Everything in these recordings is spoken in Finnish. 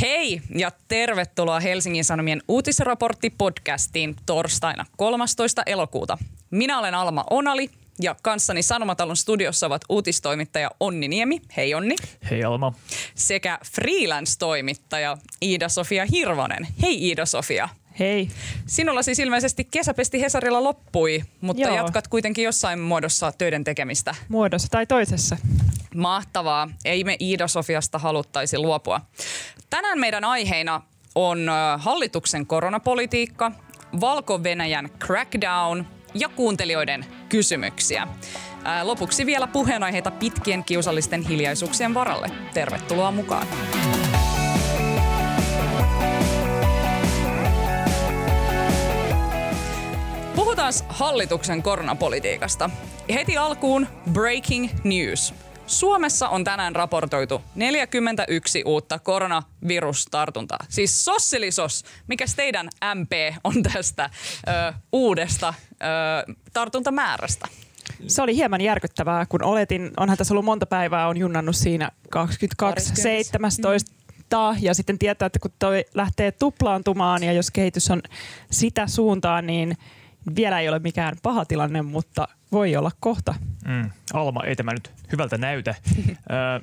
Hei ja tervetuloa Helsingin Sanomien uutisraportti-podcastiin torstaina 13. elokuuta. Minä olen Alma Onali ja kanssani Sanomatalon studiossa ovat uutistoimittaja Onni Niemi. Hei Onni. Hei Alma. Sekä freelance-toimittaja Iida-Sofia Hirvonen. Hei Iida-Sofia. Hei. Sinulla siis ilmeisesti kesäpesti Hesarilla loppui, mutta Joo. jatkat kuitenkin jossain muodossa töiden tekemistä. Muodossa tai toisessa. Mahtavaa. Ei me Iida-Sofiasta haluttaisi luopua. Tänään meidän aiheina on hallituksen koronapolitiikka, Valko-Venäjän crackdown ja kuuntelijoiden kysymyksiä. Lopuksi vielä puheenaiheita pitkien kiusallisten hiljaisuuksien varalle. Tervetuloa mukaan. Puhutaan hallituksen koronapolitiikasta. Heti alkuun breaking news. Suomessa on tänään raportoitu 41 uutta koronavirustartuntaa. Siis sosselisos, mikä teidän MP on tästä ö, uudesta ö, tartuntamäärästä? Se oli hieman järkyttävää, kun oletin, onhan tässä ollut monta päivää, on junnannut siinä 22, Pariskymmentä. 17 ja sitten tietää, että kun toi lähtee tuplaantumaan ja jos kehitys on sitä suuntaan, niin vielä ei ole mikään paha tilanne, mutta voi olla kohta. Mm. Alma, ei tämä nyt hyvältä näytä. Ö,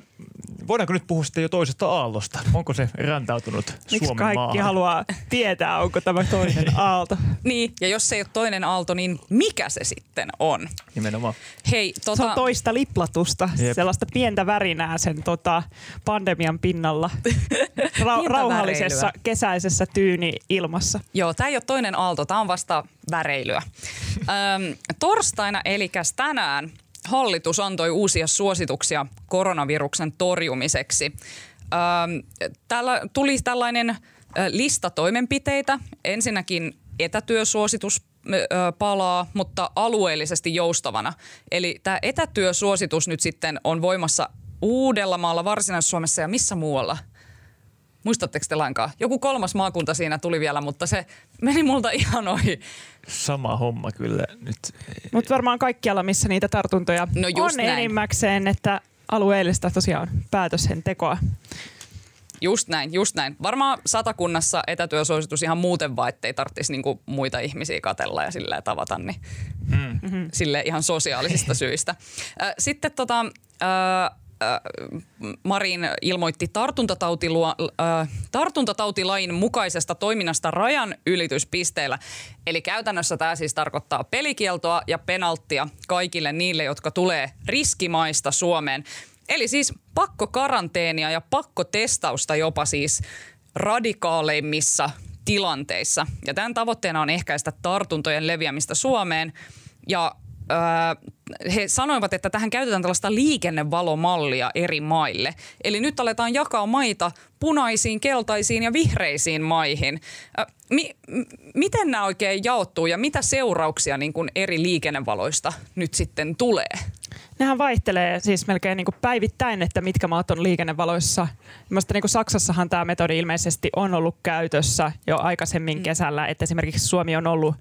voidaanko nyt puhua sitten jo toisesta aallosta? Onko se räntautunut Miksi Suomen kaikki maahan? haluaa tietää, onko tämä toinen aalto? Niin, ja jos se ei ole toinen aalto, niin mikä se sitten on? Nimenomaan. Hei, Se tota, on toista liplatusta, Jep. sellaista pientä värinää sen tota, pandemian pinnalla. Ra- rauhallisessa väreilyä. kesäisessä tyyni-ilmassa. Joo, tämä ei ole toinen aalto, tämä on vasta väreilyä. Öm, torstaina, eli tänään, hallitus antoi uusia suosituksia koronaviruksen torjumiseksi. Öm, täällä tuli tällainen ö, lista toimenpiteitä. Ensinnäkin etätyösuositus ö, palaa, mutta alueellisesti joustavana. Eli tämä etätyösuositus nyt sitten on voimassa Uudellamaalla, Varsinais-Suomessa ja missä muualla? Muistatteko te lainkaan? Joku kolmas maakunta siinä tuli vielä, mutta se meni multa ihan ohi. Sama homma kyllä nyt. Mutta varmaan kaikkialla, missä niitä tartuntoja No just on näin. enimmäkseen, että alueellista tosiaan päätösen tekoa. Just näin, just näin. Varmaan satakunnassa etätyösuositus ihan muuten vaan, ettei tarvitsisi niinku muita ihmisiä katella ja silleen tavata, niin mm. sille ihan sosiaalisista syistä. Sitten tota, ö, Marin ilmoitti tartuntatautiluo, ö, tartuntatautilain mukaisesta toiminnasta rajan ylityspisteillä. Eli käytännössä tämä siis tarkoittaa pelikieltoa ja penalttia kaikille niille, jotka tulee riskimaista Suomeen. Eli siis pakkokaranteenia ja pakkotestausta jopa siis radikaaleimmissa tilanteissa. Ja tämän tavoitteena on ehkäistä tartuntojen leviämistä Suomeen. Ja öö, he sanoivat, että tähän käytetään tällaista liikennevalomallia eri maille. Eli nyt aletaan jakaa maita punaisiin, keltaisiin ja vihreisiin maihin. Mi- m- miten nämä oikein jaottuu ja mitä seurauksia niin kuin eri liikennevaloista nyt sitten tulee? Nehän vaihtelee siis melkein niin kuin päivittäin, että mitkä maat on liikennevaloissa. Mielestäni niin kuin Saksassahan tämä metodi ilmeisesti on ollut käytössä jo aikaisemmin kesällä, että esimerkiksi Suomi on ollut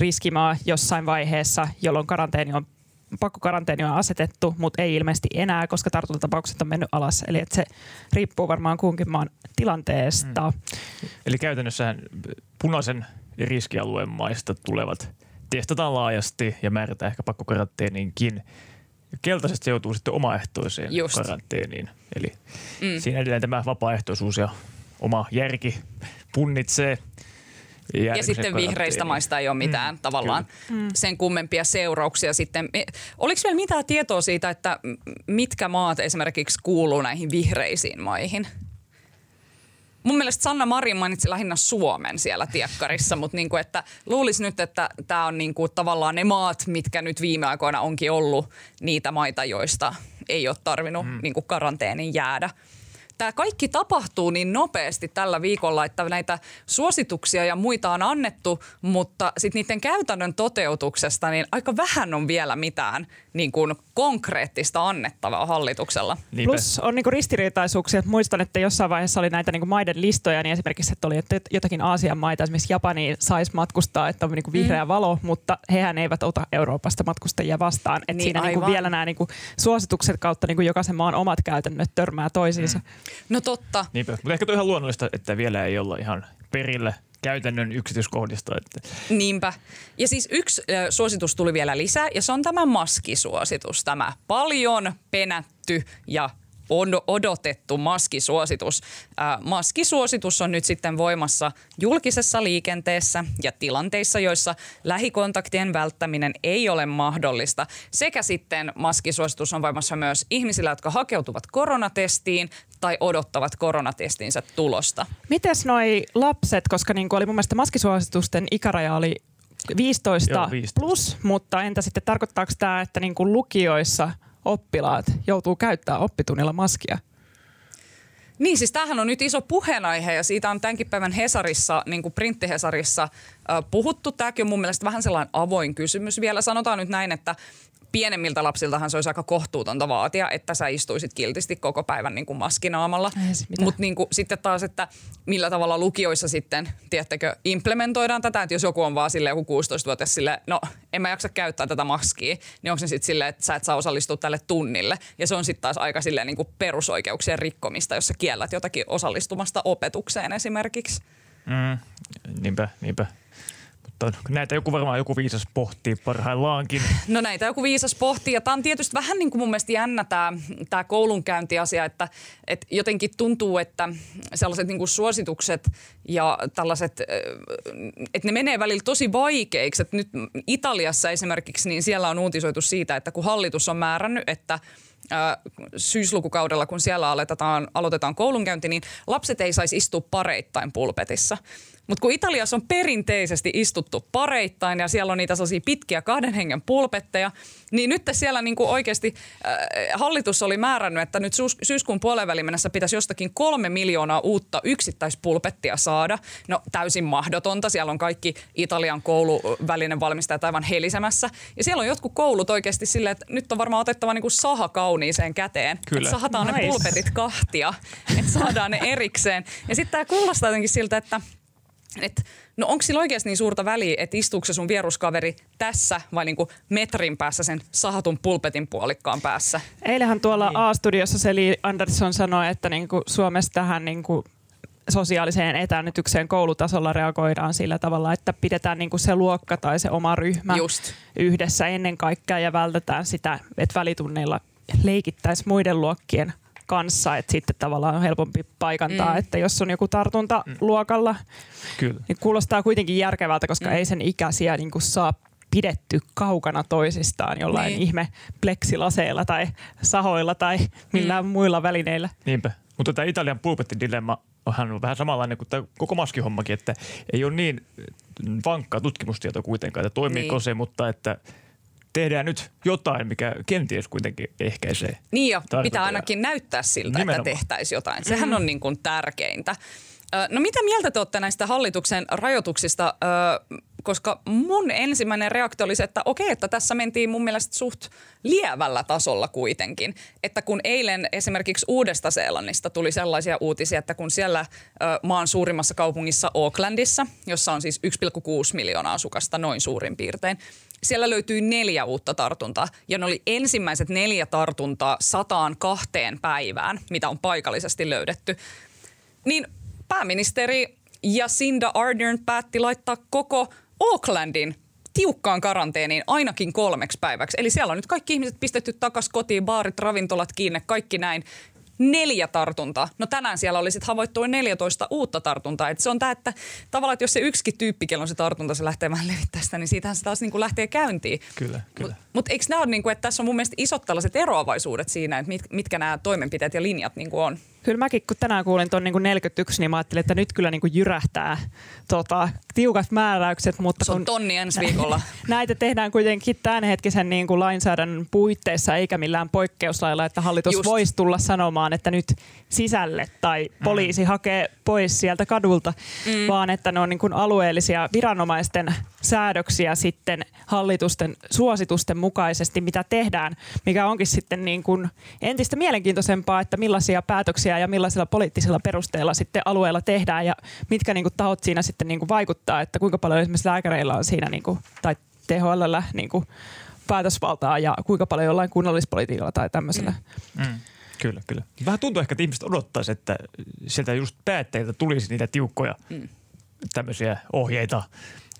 riskimaa jossain vaiheessa, jolloin karanteeni on pakkokaranteeni on asetettu, mutta ei ilmeisesti enää, koska tartuntatapaukset on mennyt alas. Eli että se riippuu varmaan kunkin maan tilanteesta. Mm. Eli käytännössä punaisen riskialueen maista tulevat testataan laajasti ja määrätään ehkä pakkokaranteeniinkin. Keltaisesti se joutuu sitten omaehtoiseen Just. karanteeniin. Eli mm. siinä edelleen tämä vapaaehtoisuus ja oma järki punnitsee. Ja sitten vihreistä maista ei ole mitään mm, tavallaan Mm. sen kummempia seurauksia sitten. Me- Oliko vielä mitään tietoa siitä, että mitkä maat esimerkiksi kuuluu näihin vihreisiin maihin? Mun mielestä Sanna Marin mainitsi lähinnä Suomen siellä tiekkarissa, mutta niinku, että luulisi nyt, että tämä on niinku tavallaan ne maat, mitkä nyt viime aikoina onkin ollut niitä maita, joista ei ole tarvinnut mm. niinku karanteenin jäädä. Tämä kaikki tapahtuu niin nopeasti tällä viikolla, että näitä suosituksia ja muita on annettu, mutta sitten niiden käytännön toteutuksesta niin aika vähän on vielä mitään niin kuin konkreettista annettavaa hallituksella. Niinpä. Plus on niinku ristiriitaisuuksia. Muistan, että jossain vaiheessa oli näitä niinku maiden listoja, niin esimerkiksi että oli, että jotakin Aasian maita, esimerkiksi Japani saisi matkustaa, että on niinku vihreä mm. valo, mutta hehän eivät ota Euroopasta matkustajia vastaan. Et niin, siinä niinku vielä nämä niinku suositukset kautta niinku jokaisen maan omat käytännöt törmää toisiinsa. Mm. No totta. Niinpä, mutta ehkä tuo ihan luonnollista, että vielä ei olla ihan perille käytännön yksityiskohdista. Että. Niinpä. Ja siis yksi ö, suositus tuli vielä lisää ja se on tämä maskisuositus. Tämä paljon penätty ja odotettu maskisuositus. Ää, maskisuositus on nyt sitten voimassa julkisessa liikenteessä ja tilanteissa, joissa lähikontaktien välttäminen ei ole mahdollista. Sekä sitten maskisuositus on voimassa myös ihmisillä, jotka hakeutuvat koronatestiin tai odottavat koronatestinsä tulosta. Mites noi lapset, koska niin oli mun mielestä maskisuositusten ikäraja oli 15, Joo, 15 plus, mutta entä sitten tarkoittaako tämä, että niin kuin lukioissa – oppilaat joutuu käyttämään oppitunnilla maskia. Niin, siis tämähän on nyt iso puheenaihe ja siitä on tämänkin päivän Hesarissa, niin kuin printtihesarissa puhuttu. Tämäkin on mun mielestä vähän sellainen avoin kysymys vielä. Sanotaan nyt näin, että pienemmiltä lapsiltahan se olisi aika kohtuutonta vaatia, että sä istuisit kiltisti koko päivän niin kuin maskinaamalla. Mutta niin sitten taas, että millä tavalla lukioissa sitten, tiedättekö, implementoidaan tätä, että jos joku on vaan sille joku 16-vuotias sille, no en mä jaksa käyttää tätä maskia, niin onko se sitten silleen, että sä et saa osallistua tälle tunnille. Ja se on sitten taas aika silleen niin kuin perusoikeuksien rikkomista, jos sä kiellät jotakin osallistumasta opetukseen esimerkiksi. Mm, niinpä, niinpä. Mutta näitä joku varmaan joku viisas pohtii parhaillaankin. No näitä joku viisas pohtii ja tämä on tietysti vähän niin kuin mun mielestä jännä tämä, tämä koulunkäyntiasia, että, että jotenkin tuntuu, että sellaiset niin kuin suositukset ja tällaiset, että ne menee välillä tosi vaikeiksi. Että nyt Italiassa esimerkiksi, niin siellä on uutisoitu siitä, että kun hallitus on määrännyt, että syyslukukaudella, kun siellä aloitetaan, aloitetaan koulunkäynti, niin lapset ei saisi istua pareittain pulpetissa. Mutta kun Italiassa on perinteisesti istuttu pareittain ja siellä on niitä sellaisia pitkiä kahden hengen pulpetteja, niin nyt siellä niinku oikeasti äh, hallitus oli määrännyt, että nyt syys- syyskuun puolen mennessä pitäisi jostakin kolme miljoonaa uutta yksittäispulpettia saada. No täysin mahdotonta. Siellä on kaikki Italian kouluvälinen valmistajat aivan helisemässä. Ja siellä on jotkut koulut oikeasti silleen, että nyt on varmaan otettava niinku saha kauniiseen käteen. Kyllä. Että sahataan nice. ne pulpetit kahtia, että saadaan ne erikseen. Ja sitten tämä kuulostaa jotenkin siltä, että – et, no onko sillä oikeasti niin suurta väliä, että istuuko se sun vieruskaveri tässä vai niinku metrin päässä sen sahatun pulpetin puolikkaan päässä? Eilähän tuolla niin. A-studiossa Seli Andersson sanoi, että niinku Suomessa tähän niinku sosiaaliseen etänytykseen koulutasolla reagoidaan sillä tavalla, että pidetään niinku se luokka tai se oma ryhmä Just. yhdessä ennen kaikkea ja vältetään sitä, että välitunneilla leikittäisiin muiden luokkien kanssa, että sitten tavallaan on helpompi paikantaa, mm. että jos on joku tartunta mm. luokalla, Kyllä. niin kuulostaa kuitenkin järkevältä, koska mm. ei sen ikäisiä niin kuin saa pidetty kaukana toisistaan jollain niin. ihme pleksilaseilla tai sahoilla tai millään mm. muilla välineillä. Niinpä. Mutta tämä Italian pulpettidilemma on vähän samanlainen kuin tämä koko maskihommakin, että ei ole niin vankkaa tutkimustieto kuitenkaan, että toimiiko niin. se, mutta että tehdään nyt jotain, mikä kenties kuitenkin ehkäisee. Niin jo, pitää ainakin näyttää siltä, Nimenomaan. että tehtäisiin jotain. Sehän mm-hmm. on niin kuin tärkeintä. No mitä mieltä te olette näistä hallituksen rajoituksista? Koska mun ensimmäinen reaktio oli se, että okei, että tässä mentiin mun mielestä suht lievällä tasolla kuitenkin. Että kun eilen esimerkiksi Uudesta Seelannista tuli sellaisia uutisia, että kun siellä maan suurimmassa kaupungissa Aucklandissa, jossa on siis 1,6 miljoonaa asukasta noin suurin piirtein, siellä löytyi neljä uutta tartuntaa ja ne oli ensimmäiset neljä tartuntaa sataan kahteen päivään, mitä on paikallisesti löydetty. Niin pääministeri Jacinda Ardern päätti laittaa koko Aucklandin tiukkaan karanteeniin ainakin kolmeksi päiväksi. Eli siellä on nyt kaikki ihmiset pistetty takaisin kotiin, baarit, ravintolat kiinni, kaikki näin neljä tartuntaa. No tänään siellä oli sitten havaittu 14 uutta tartuntaa. Et se on tämä, että tavallaan, että jos se yksikin tyyppi, kello on se tartunta, se lähtee vähän levittämään sitä, niin siitähän se taas niin kuin lähtee käyntiin. Kyllä, kyllä. Mutta mut eikö nämä ole, niin kuin, että tässä on mun mielestä isot tällaiset eroavaisuudet siinä, että mit, mitkä nämä toimenpiteet ja linjat niin kuin on? Kyllä mäkin, kun tänään kuulin tuon niin 41, niin mä ajattelin, että nyt kyllä niin kuin jyrähtää tota, tiukat määräykset. Mutta Se on kun tonni ensi viikolla. Näitä tehdään kuitenkin tämänhetkisen niin kuin lainsäädännön puitteissa, eikä millään poikkeuslailla, että hallitus Just. voisi tulla sanomaan, että nyt sisälle tai poliisi mm. hakee pois sieltä kadulta, mm. vaan että ne on niin kuin alueellisia viranomaisten säädöksiä sitten hallitusten suositusten mukaisesti, mitä tehdään, mikä onkin sitten niin kuin entistä mielenkiintoisempaa, että millaisia päätöksiä ja millaisilla poliittisilla perusteilla sitten alueella tehdään ja mitkä niin kuin tahot siinä sitten niin kuin vaikuttaa, että kuinka paljon esimerkiksi lääkäreillä on siinä niin kuin, tai THL niin kuin päätösvaltaa ja kuinka paljon jollain kunnallispolitiikalla tai tämmöisellä. Mm. Mm. Kyllä, kyllä. Vähän tuntuu ehkä, että ihmiset odottaisi, että sieltä just päättäjiltä tulisi niitä tiukkoja mm. tämmöisiä ohjeita,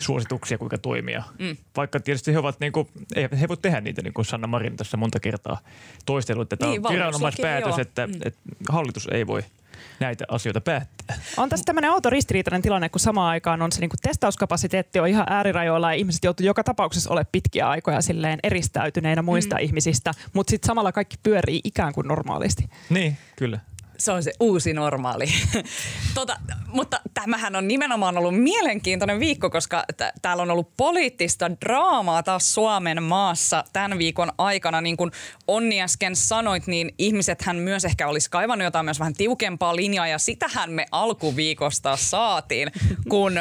suosituksia, kuinka toimia. Mm. Vaikka tietysti he ovat, niin kuin, ei, he voi tehdä niitä, niin kuin Sanna Marin tässä monta kertaa toistellut, että niin, tämä on viranomaispäätös, että, mm. että hallitus ei voi – näitä asioita päättää. On tässä tämmöinen outo ristiriitainen tilanne, kun samaan aikaan on se niin kuin testauskapasiteetti on ihan äärirajoilla ja ihmiset joutuu joka tapauksessa ole pitkiä aikoja silleen eristäytyneinä muista mm. ihmisistä, mutta sitten samalla kaikki pyörii ikään kuin normaalisti. Niin, kyllä se on se uusi normaali. tota, mutta tämähän on nimenomaan ollut mielenkiintoinen viikko, koska t- täällä on ollut poliittista draamaa taas Suomen maassa tämän viikon aikana. Niin kuin Onni äsken sanoit, niin ihmisethän myös ehkä olisi kaivannut jotain myös vähän tiukempaa linjaa ja sitähän me alkuviikosta saatiin, kun,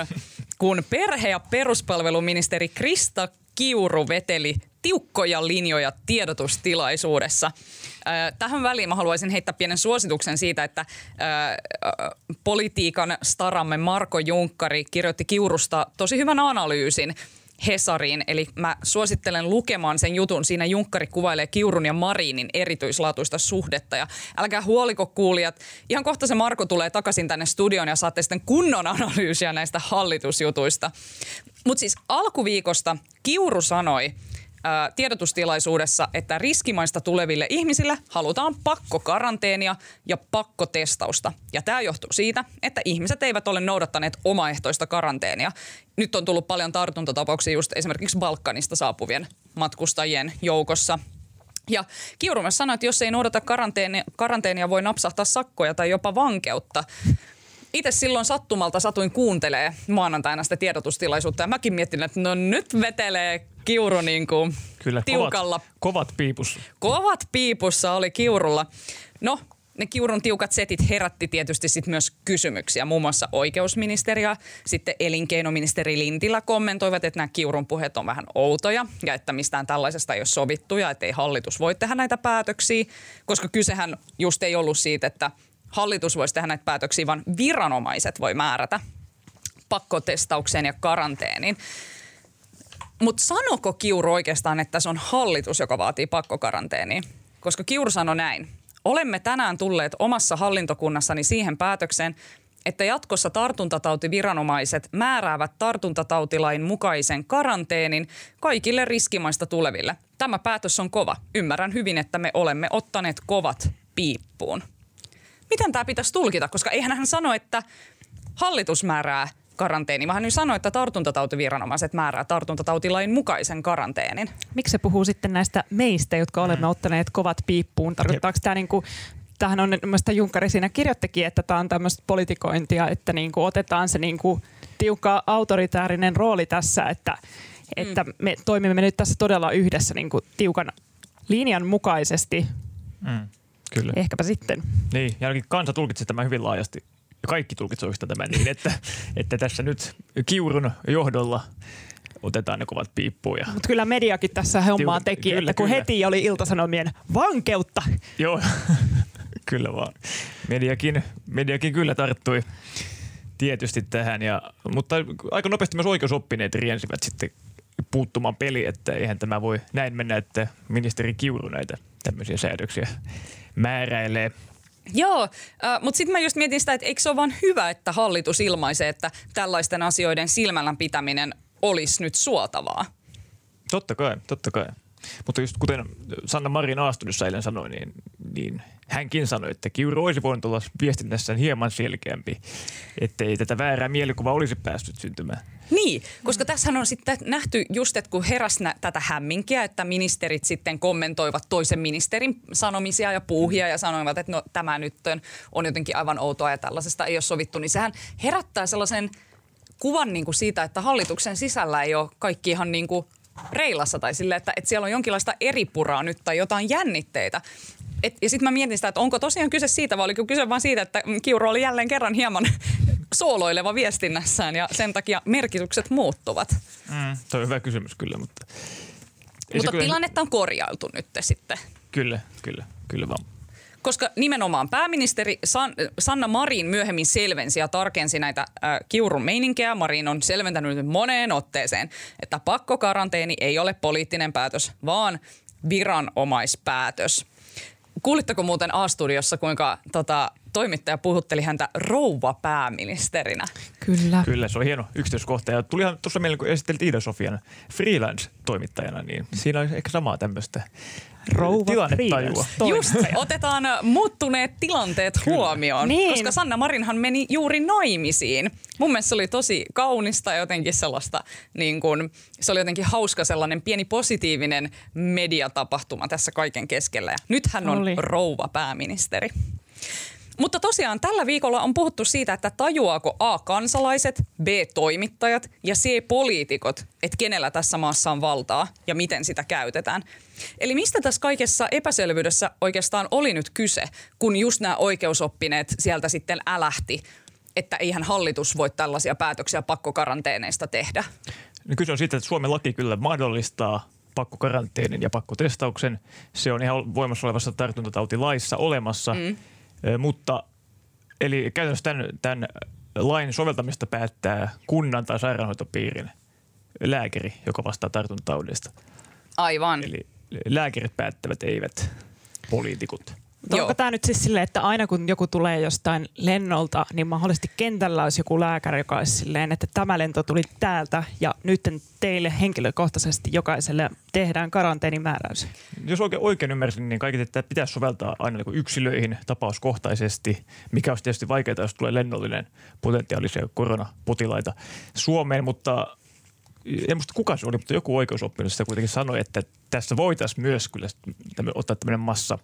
kun perhe- ja peruspalveluministeri Krista Kiuru veteli tiukkoja linjoja tiedotustilaisuudessa. Tähän väliin mä haluaisin heittää pienen suosituksen siitä, että politiikan staramme Marko Junkkari kirjoitti Kiurusta tosi hyvän analyysin Hesariin. Eli mä suosittelen lukemaan sen jutun. Siinä Junkkari kuvailee Kiurun ja Marinin erityislaatuista suhdetta. Ja älkää huoliko kuulijat, ihan kohta se Marko tulee takaisin tänne studioon ja saatte sitten kunnon analyysiä näistä hallitusjutuista. Mutta siis alkuviikosta Kiuru sanoi, tiedotustilaisuudessa, että riskimaista tuleville ihmisille halutaan pakkokaranteenia ja pakkotestausta. Ja tämä johtuu siitä, että ihmiset eivät ole noudattaneet omaehtoista karanteenia. Nyt on tullut paljon tartuntatapauksia just esimerkiksi Balkanista saapuvien matkustajien joukossa. Ja Kiuru myös sanoi, että jos ei noudata karanteenia, karanteenia, voi napsahtaa sakkoja tai jopa vankeutta itse silloin sattumalta satuin kuuntelee maanantaina sitä tiedotustilaisuutta ja mäkin mietin, että no nyt vetelee Kiuru niin kuin Kyllä, tiukalla. Kovat, kovat piipussa. Kovat piipussa oli Kiurulla. No, ne Kiurun tiukat setit herätti tietysti sit myös kysymyksiä. Muun muassa oikeusministeri ja sitten elinkeinoministeri Lintilä kommentoivat, että nämä Kiurun puheet on vähän outoja ja että mistään tällaisesta ei ole sovittu ja että ei hallitus voi tehdä näitä päätöksiä, koska kysehän just ei ollut siitä, että hallitus voisi tehdä näitä päätöksiä, vaan viranomaiset voi määrätä pakkotestaukseen ja karanteeniin. Mutta sanoko Kiuru oikeastaan, että se on hallitus, joka vaatii pakkokaranteeniin? Koska Kiuru sanoi näin. Olemme tänään tulleet omassa hallintokunnassani siihen päätökseen, että jatkossa tartuntatautiviranomaiset määräävät tartuntatautilain mukaisen karanteenin kaikille riskimaista tuleville. Tämä päätös on kova. Ymmärrän hyvin, että me olemme ottaneet kovat piippuun miten tämä pitäisi tulkita, koska eihän hän sano, että hallitus määrää karanteeni, vaan hän sanoi, että tartuntatautiviranomaiset määrää tartuntatautilain mukaisen karanteenin. Miksi se puhuu sitten näistä meistä, jotka olemme mm. ottaneet kovat piippuun? Tarkoittaako tämä niin kuin tähän on mielestäni Junkkari siinä kirjoittikin, että tämä on tämmöistä politikointia, että niin kuin otetaan se niin kuin tiukka autoritäärinen rooli tässä, että, että mm. me toimimme nyt tässä todella yhdessä niin kuin tiukan linjan mukaisesti. Mm. Kyllä. Ehkäpä sitten. Niin, ja ainakin kansa tulkitsi tämän hyvin laajasti. Ja kaikki tulkitsevat tämän niin, että, että tässä nyt Kiurun johdolla otetaan ne kovat piippuja. Mutta kyllä mediakin tässä hommaa teki, kyllä, että kun kyllä. heti oli iltasanomien vankeutta. Joo, kyllä vaan. Mediakin, mediakin kyllä tarttui tietysti tähän, ja, mutta aika nopeasti myös oikeusoppineet riensivät sitten puuttumaan peli, että eihän tämä voi näin mennä, että ministeri Kiuru näitä tämmöisiä säädöksiä määräilee. Joo, äh, mutta sitten mä just mietin sitä, että eikö se ole vaan hyvä, että hallitus ilmaisee, että tällaisten asioiden silmällä pitäminen olisi nyt suotavaa. Totta kai, totta kai. Mutta just kuten Sanna Marin Aastudessa eilen sanoi, niin, niin hänkin sanoi, että Kiuru olisi voinut olla viestinnässä hieman selkeämpi, ettei tätä väärää mielikuvaa olisi päässyt syntymään. Niin, koska tässä on sitten nähty just, että kun heräsi tätä hämminkiä, että ministerit sitten kommentoivat toisen ministerin sanomisia ja puuhia ja sanoivat, että no tämä nyt on jotenkin aivan outoa ja tällaisesta ei ole sovittu, niin sehän herättää sellaisen kuvan niin kuin siitä, että hallituksen sisällä ei ole kaikki ihan niin kuin reilassa tai sille, että, että siellä on jonkinlaista eripuraa nyt tai jotain jännitteitä. Et, ja sitten mä mietin sitä, että onko tosiaan kyse siitä vai oliko kyse vain siitä, että Kiuru oli jälleen kerran hieman sooloileva viestinnässään ja sen takia merkitykset muuttuvat. Mm, toi on hyvä kysymys kyllä, mutta... Mutta kyllä... tilannetta on korjailtu nyt sitten. Kyllä, kyllä, kyllä vaan koska nimenomaan pääministeri San, Sanna Marin myöhemmin selvensi ja tarkensi näitä äh, Kiurun meininkejä. Marin on selventänyt moneen otteeseen, että pakkokaranteeni ei ole poliittinen päätös, vaan viranomaispäätös. Kuulitteko muuten A-studiossa, kuinka tota, toimittaja puhutteli häntä rouva pääministerinä? Kyllä. Kyllä, se on hieno yksityiskohta. Ja tulihan tuossa meillä, kun esittelit Iida Sofian freelance-toimittajana, niin siinä on ehkä samaa tämmöistä rouva tilannetajua. Just, otetaan muuttuneet tilanteet Kyllä. huomioon, niin. koska Sanna Marinhan meni juuri naimisiin. Mun mielestä se oli tosi kaunista ja jotenkin sellaista, niin kun, se oli jotenkin hauska sellainen pieni positiivinen mediatapahtuma tässä kaiken keskellä. Ja nyt hän on oli. rouva pääministeri. Mutta tosiaan tällä viikolla on puhuttu siitä, että tajuaako A. kansalaiset, B. toimittajat ja C. poliitikot, että kenellä tässä maassa on valtaa ja miten sitä käytetään. Eli mistä tässä kaikessa epäselvyydessä oikeastaan oli nyt kyse, kun just nämä oikeusoppineet sieltä sitten älähti, että eihän hallitus voi tällaisia päätöksiä pakkokaranteeneista tehdä? No kyse on siitä, että Suomen laki kyllä mahdollistaa pakkokaranteenin ja pakkotestauksen. Se on ihan voimassa olevassa tartuntatautilaissa olemassa. Mm mutta eli käytännössä tämän, tämän lain soveltamista päättää kunnan tai sairaanhoitopiirin lääkäri, joka vastaa tartuntataudista. Aivan. Eli lääkärit päättävät, eivät poliitikot. Mutta onko tämä nyt siis silleen, että aina kun joku tulee jostain lennolta, niin mahdollisesti kentällä olisi joku lääkäri, joka olisi silleen, että tämä lento tuli täältä ja nyt teille henkilökohtaisesti jokaiselle tehdään karanteenimääräys? Jos oikein, oikein ymmärsin, niin kaikki että pitäisi soveltaa aina niin yksilöihin tapauskohtaisesti, mikä olisi tietysti vaikeaa, jos tulee lennollinen potentiaalisia koronapotilaita Suomeen, mutta en muista kuka se oli, mutta joku oikeusoppilas sitä kuitenkin sanoi, että tässä voitaisiin myös kyllä ottaa tämmöinen massa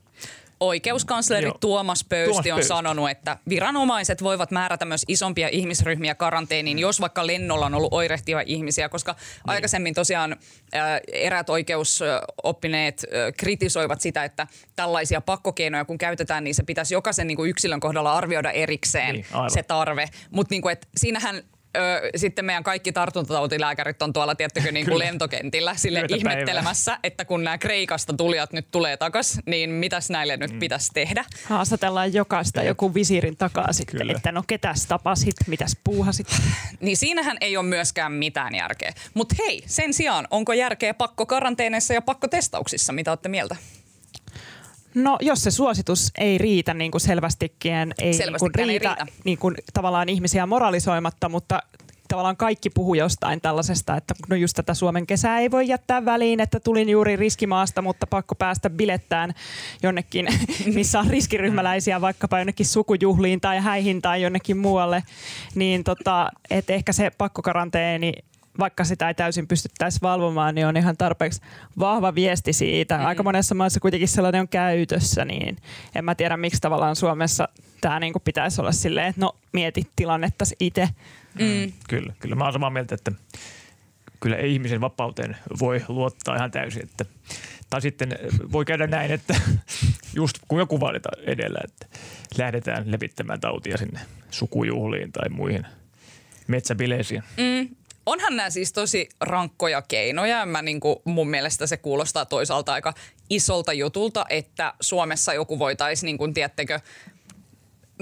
Oikeuskansleri Joo. Tuomas Pöysti Tuomas on Pöysti. sanonut, että viranomaiset voivat määrätä myös isompia ihmisryhmiä karanteeniin, mm. jos vaikka lennolla on ollut oirehtiva ihmisiä, koska niin. aikaisemmin tosiaan äh, erät oikeusoppineet äh, kritisoivat sitä, että tällaisia pakkokeinoja kun käytetään, niin se pitäisi jokaisen niin kuin yksilön kohdalla arvioida erikseen niin, se tarve. Mutta niin siinähän ö, sitten meidän kaikki tartuntatautilääkärit on tuolla, tiettykö, niin kuin lentokentillä sille Yötä ihmettelemässä, päivää. että kun nämä Kreikasta tulijat nyt tulee takas, niin mitäs näille nyt mm. pitäisi tehdä? Haastatellaan jokaista joku visiirin takaa sitten, Kyllä. että no ketäs tapasit, mitäs puuhasit? niin siinähän ei ole myöskään mitään järkeä. Mutta hei, sen sijaan, onko järkeä pakko karanteeneissa ja pakko testauksissa? Mitä olette mieltä? No jos se suositus ei riitä niin kuin selvästikin, ei, niin kuin riitä, ei riitä. Niin kuin, tavallaan ihmisiä moralisoimatta, mutta tavallaan kaikki puhuu jostain tällaisesta, että no just tätä Suomen kesää ei voi jättää väliin, että tulin juuri riskimaasta, mutta pakko päästä bilettään jonnekin, missä on riskiryhmäläisiä vaikkapa jonnekin sukujuhliin tai häihin tai jonnekin muualle, niin tota, että ehkä se pakkokaranteeni vaikka sitä ei täysin pystyttäisi valvomaan, niin on ihan tarpeeksi vahva viesti siitä. Mm. Aika monessa maassa kuitenkin sellainen on käytössä, niin en mä tiedä miksi tavallaan Suomessa tämä niinku pitäisi olla silleen, että no mieti tilannetta itse. Mm. mm. Kyllä, kyllä mä oon samaa mieltä, että kyllä ei ihmisen vapauteen voi luottaa ihan täysin. Että, tai sitten voi käydä näin, että just kun joku vaaditaan edellä, että lähdetään levittämään tautia sinne sukujuhliin tai muihin metsäbileisiin. Mm onhan nämä siis tosi rankkoja keinoja. Mä niin kuin, mun mielestä se kuulostaa toisaalta aika isolta jutulta, että Suomessa joku voitaisiin, niin kuin, tiedättekö,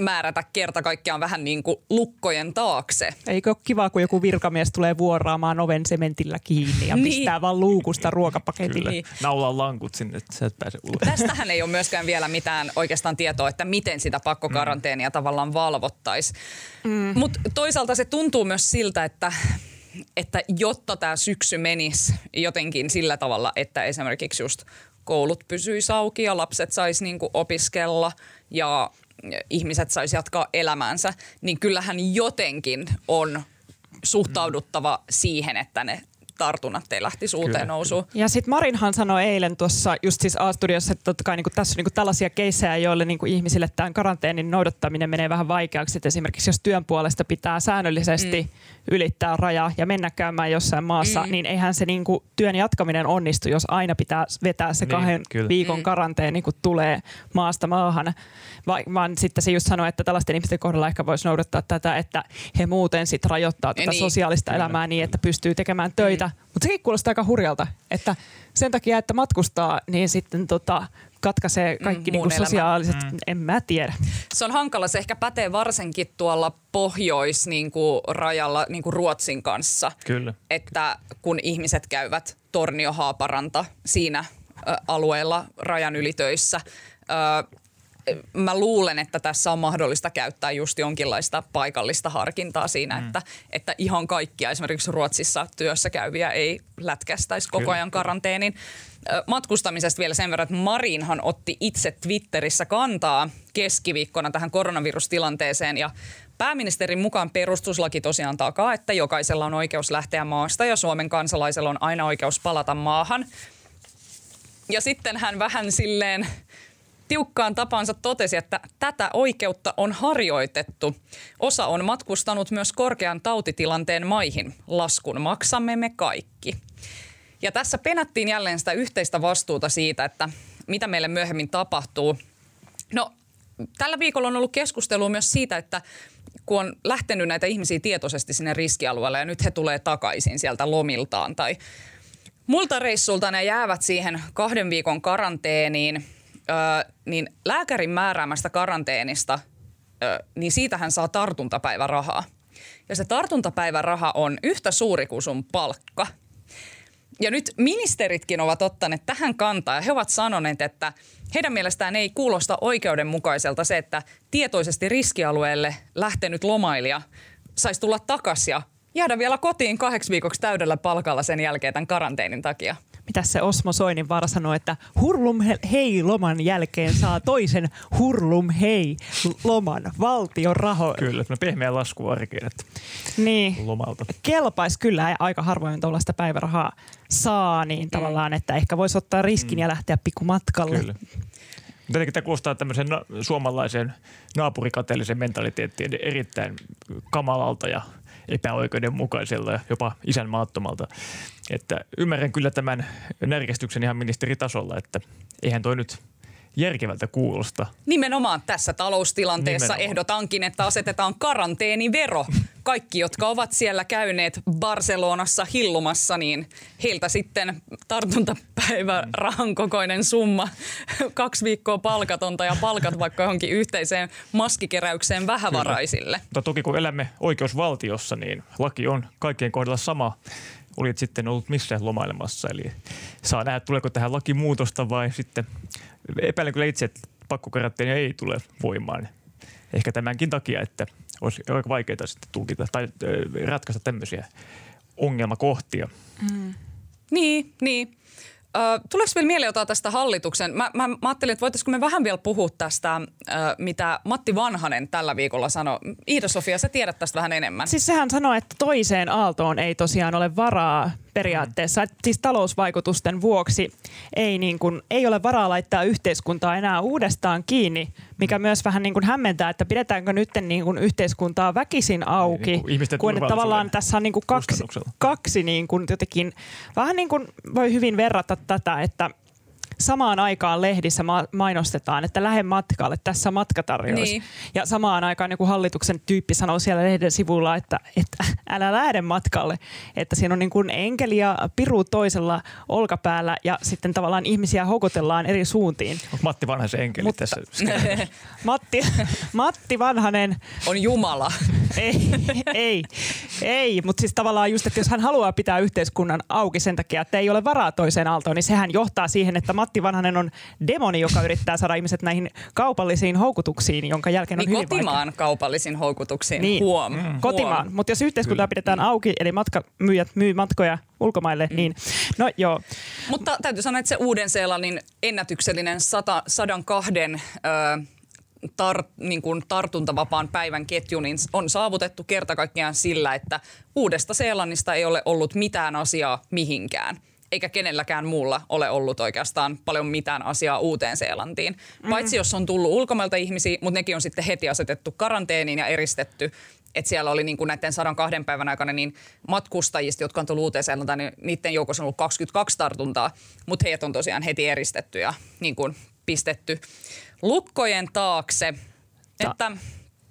määrätä kerta kaikkiaan vähän niin kuin lukkojen taakse. Eikö ole kiva, kun joku virkamies tulee vuoraamaan oven sementillä kiinni ja niin. pistää vaan luukusta ruokapaketille. Niin. Naulaa lankut sinne, että sä et pääse ulos. Tästähän ei ole myöskään vielä mitään oikeastaan tietoa, että miten sitä pakkokaranteenia mm. tavallaan valvottaisiin. Mm. Mutta toisaalta se tuntuu myös siltä, että että jotta tämä syksy menisi jotenkin sillä tavalla, että esimerkiksi just koulut pysyisi auki ja lapset sais niinku opiskella ja ihmiset sais jatkaa elämäänsä, niin kyllähän jotenkin on suhtauduttava siihen, että ne tartunnat ei lähtisi uuteen nousuun. Ja sitten Marinhan sanoi eilen tuossa just siis A-studiossa, että totta kai niin tässä on niin tällaisia keissejä, joille niin ihmisille tämän karanteenin noudattaminen menee vähän vaikeaksi. Et esimerkiksi jos työn puolesta pitää säännöllisesti mm. ylittää raja ja mennä käymään jossain maassa, mm. niin eihän se niin kuin työn jatkaminen onnistu, jos aina pitää vetää se niin, kahden kyllä. viikon mm. karanteeni, kun tulee maasta maahan. Va- vaan sitten se just sanoi, että tällaisten ihmisten kohdalla ehkä voisi noudattaa tätä, että he muuten sitten rajoittaa tätä niin. sosiaalista elämää niin, että pystyy tekemään töitä. Mutta sekin kuulostaa aika hurjalta, että sen takia, että matkustaa, niin sitten tota, katkaisee mm, kaikki mm, niinku sosiaaliset, mm. en mä tiedä. Se on hankala, se ehkä pätee varsinkin tuolla pohjois niinku, rajalla niinku Ruotsin kanssa. Kyllä. Että kun ihmiset käyvät Tornio-Haaparanta siinä ö, alueella rajan ylitöissä, ö, mä luulen, että tässä on mahdollista käyttää just jonkinlaista paikallista harkintaa siinä, mm. että, että ihan kaikkia esimerkiksi Ruotsissa työssä käyviä ei lätkästäisi koko ajan karanteenin. Matkustamisesta vielä sen verran, että Marinhan otti itse Twitterissä kantaa keskiviikkona tähän koronavirustilanteeseen ja Pääministerin mukaan perustuslaki tosiaan takaa, että jokaisella on oikeus lähteä maasta ja Suomen kansalaisella on aina oikeus palata maahan. Ja sitten hän vähän silleen tiukkaan tapansa totesi, että tätä oikeutta on harjoitettu. Osa on matkustanut myös korkean tautitilanteen maihin. Laskun maksamme me kaikki. Ja tässä penättiin jälleen sitä yhteistä vastuuta siitä, että mitä meille myöhemmin tapahtuu. No, tällä viikolla on ollut keskustelua myös siitä, että kun on lähtenyt näitä ihmisiä tietoisesti sinne riskialueelle ja nyt he tulee takaisin sieltä lomiltaan tai multa reissulta ne jäävät siihen kahden viikon karanteeniin – niin lääkärin määräämästä karanteenista, niin siitä hän saa tartuntapäivärahaa. Ja se tartuntapäiväraha on yhtä suuri kuin sun palkka. Ja nyt ministeritkin ovat ottaneet tähän kantaa ja he ovat sanoneet, että heidän mielestään ei kuulosta oikeudenmukaiselta se, että tietoisesti riskialueelle lähtenyt lomailija saisi tulla takaisin ja jäädä vielä kotiin kahdeksi viikoksi täydellä palkalla sen jälkeen tämän karanteenin takia mitä se Osmo Soinin vaara sanoi, että hurlum hei loman jälkeen saa toisen hurlum hei loman valtion raho. Kyllä, no pehmeä lasku arkiin, että niin. lomalta. Kelpaisi kyllä aika harvoin tuollaista päivärahaa saa, niin mm. tavallaan, että ehkä voisi ottaa riskin mm. ja lähteä pikkumatkalle. Kyllä. Tietenkin tämä kuulostaa tämmöisen na- suomalaisen naapurikateellisen mentaliteettiin erittäin kamalalta ja epäoikeudenmukaiselta ja jopa isänmaattomalta. Että ymmärrän kyllä tämän närkästyksen ihan ministeritasolla, että eihän toi nyt järkevältä kuulosta. Nimenomaan tässä taloustilanteessa Nimenomaan. ehdotankin, että asetetaan karanteenivero. Kaikki, jotka ovat siellä käyneet Barcelonassa hillumassa, niin heiltä sitten tartuntapäivä rahan kokoinen summa. Kaksi viikkoa palkatonta ja palkat vaikka johonkin yhteiseen maskikeräykseen vähävaraisille. Kyllä. Mutta toki kun elämme oikeusvaltiossa, niin laki on kaikkien kohdalla sama olit sitten ollut missään lomailemassa. Eli saa nähdä, tuleeko tähän lakimuutosta vai sitten epäilen kyllä itse, että pakkokaranteenia ei tule voimaan. Ehkä tämänkin takia, että olisi aika vaikeaa sitten tulkita tai ratkaista tämmöisiä ongelmakohtia. Mm. Niin, niin. Ö, tuleeko vielä mieleen jotain tästä hallituksen? Mä, mä, mä ajattelin, että voitaisiko me vähän vielä puhua tästä, ö, mitä Matti Vanhanen tällä viikolla sanoi. Iida-Sofia, sä tiedät tästä vähän enemmän. Siis sehän sanoi, että toiseen aaltoon ei tosiaan ole varaa periaatteessa. Mm. Siis talousvaikutusten vuoksi ei, niin kuin, ei ole varaa laittaa yhteiskuntaa enää uudestaan kiinni, mikä mm. myös vähän niin kuin hämmentää, että pidetäänkö nyt niin kuin yhteiskuntaa väkisin auki, niin, niin kun tavallaan tässä on niin kuin kaksi, kaksi niin kuin jotenkin, vähän niin kuin voi hyvin verrata tätä, että samaan aikaan lehdissä ma- mainostetaan, että lähde matkalle, tässä matkatarjous. Niin. Ja samaan aikaan joku hallituksen tyyppi sanoo siellä lehden sivulla, että, että älä lähde matkalle. Että siinä on niin kuin enkeli ja piru toisella olkapäällä ja sitten tavallaan ihmisiä houkutellaan eri suuntiin. Matti Vanhasen enkeli Mutta, tässä? Matti, Matti Vanhanen. On Jumala. ei, ei, ei. mutta siis tavallaan just, että jos hän haluaa pitää yhteiskunnan auki sen takia, että ei ole varaa toiseen aaltoon, niin sehän johtaa siihen, että Matti Matti Vanhanen on demoni, joka yrittää saada ihmiset näihin kaupallisiin houkutuksiin, jonka jälkeen on niin hyvin kotimaan vaikea. kaupallisiin houkutuksiin, niin. huom. Mm. Kotimaan, mutta jos yhteiskuntaa Kyllä. pidetään auki, eli matkamyyjät myy matkoja ulkomaille, mm. niin no joo. Mutta täytyy sanoa, että se Uuden-Seelannin ennätyksellinen 102 ö, tar, niin kuin tartuntavapaan päivän ketju niin on saavutettu kerta kaikkiaan sillä, että Uudesta Seelannista ei ole ollut mitään asiaa mihinkään – eikä kenelläkään muulla ole ollut oikeastaan paljon mitään asiaa uuteen Seelantiin. Mm. Paitsi jos on tullut ulkomailta ihmisiä, mutta nekin on sitten heti asetettu karanteeniin ja eristetty. Että siellä oli niin kuin näiden sadan kahden päivän aikana niin matkustajista, jotka on tullut uuteen Seelantiin, niin niiden joukossa on ollut 22 tartuntaa, mutta heidät on tosiaan heti eristetty ja niin kuin pistetty lukkojen taakse. Ta- että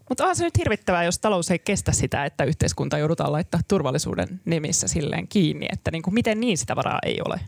mutta onhan se nyt hirvittävää, jos talous ei kestä sitä, että yhteiskunta joudutaan laittaa turvallisuuden nimissä silleen kiinni, että niin kuin miten niin sitä varaa ei ole.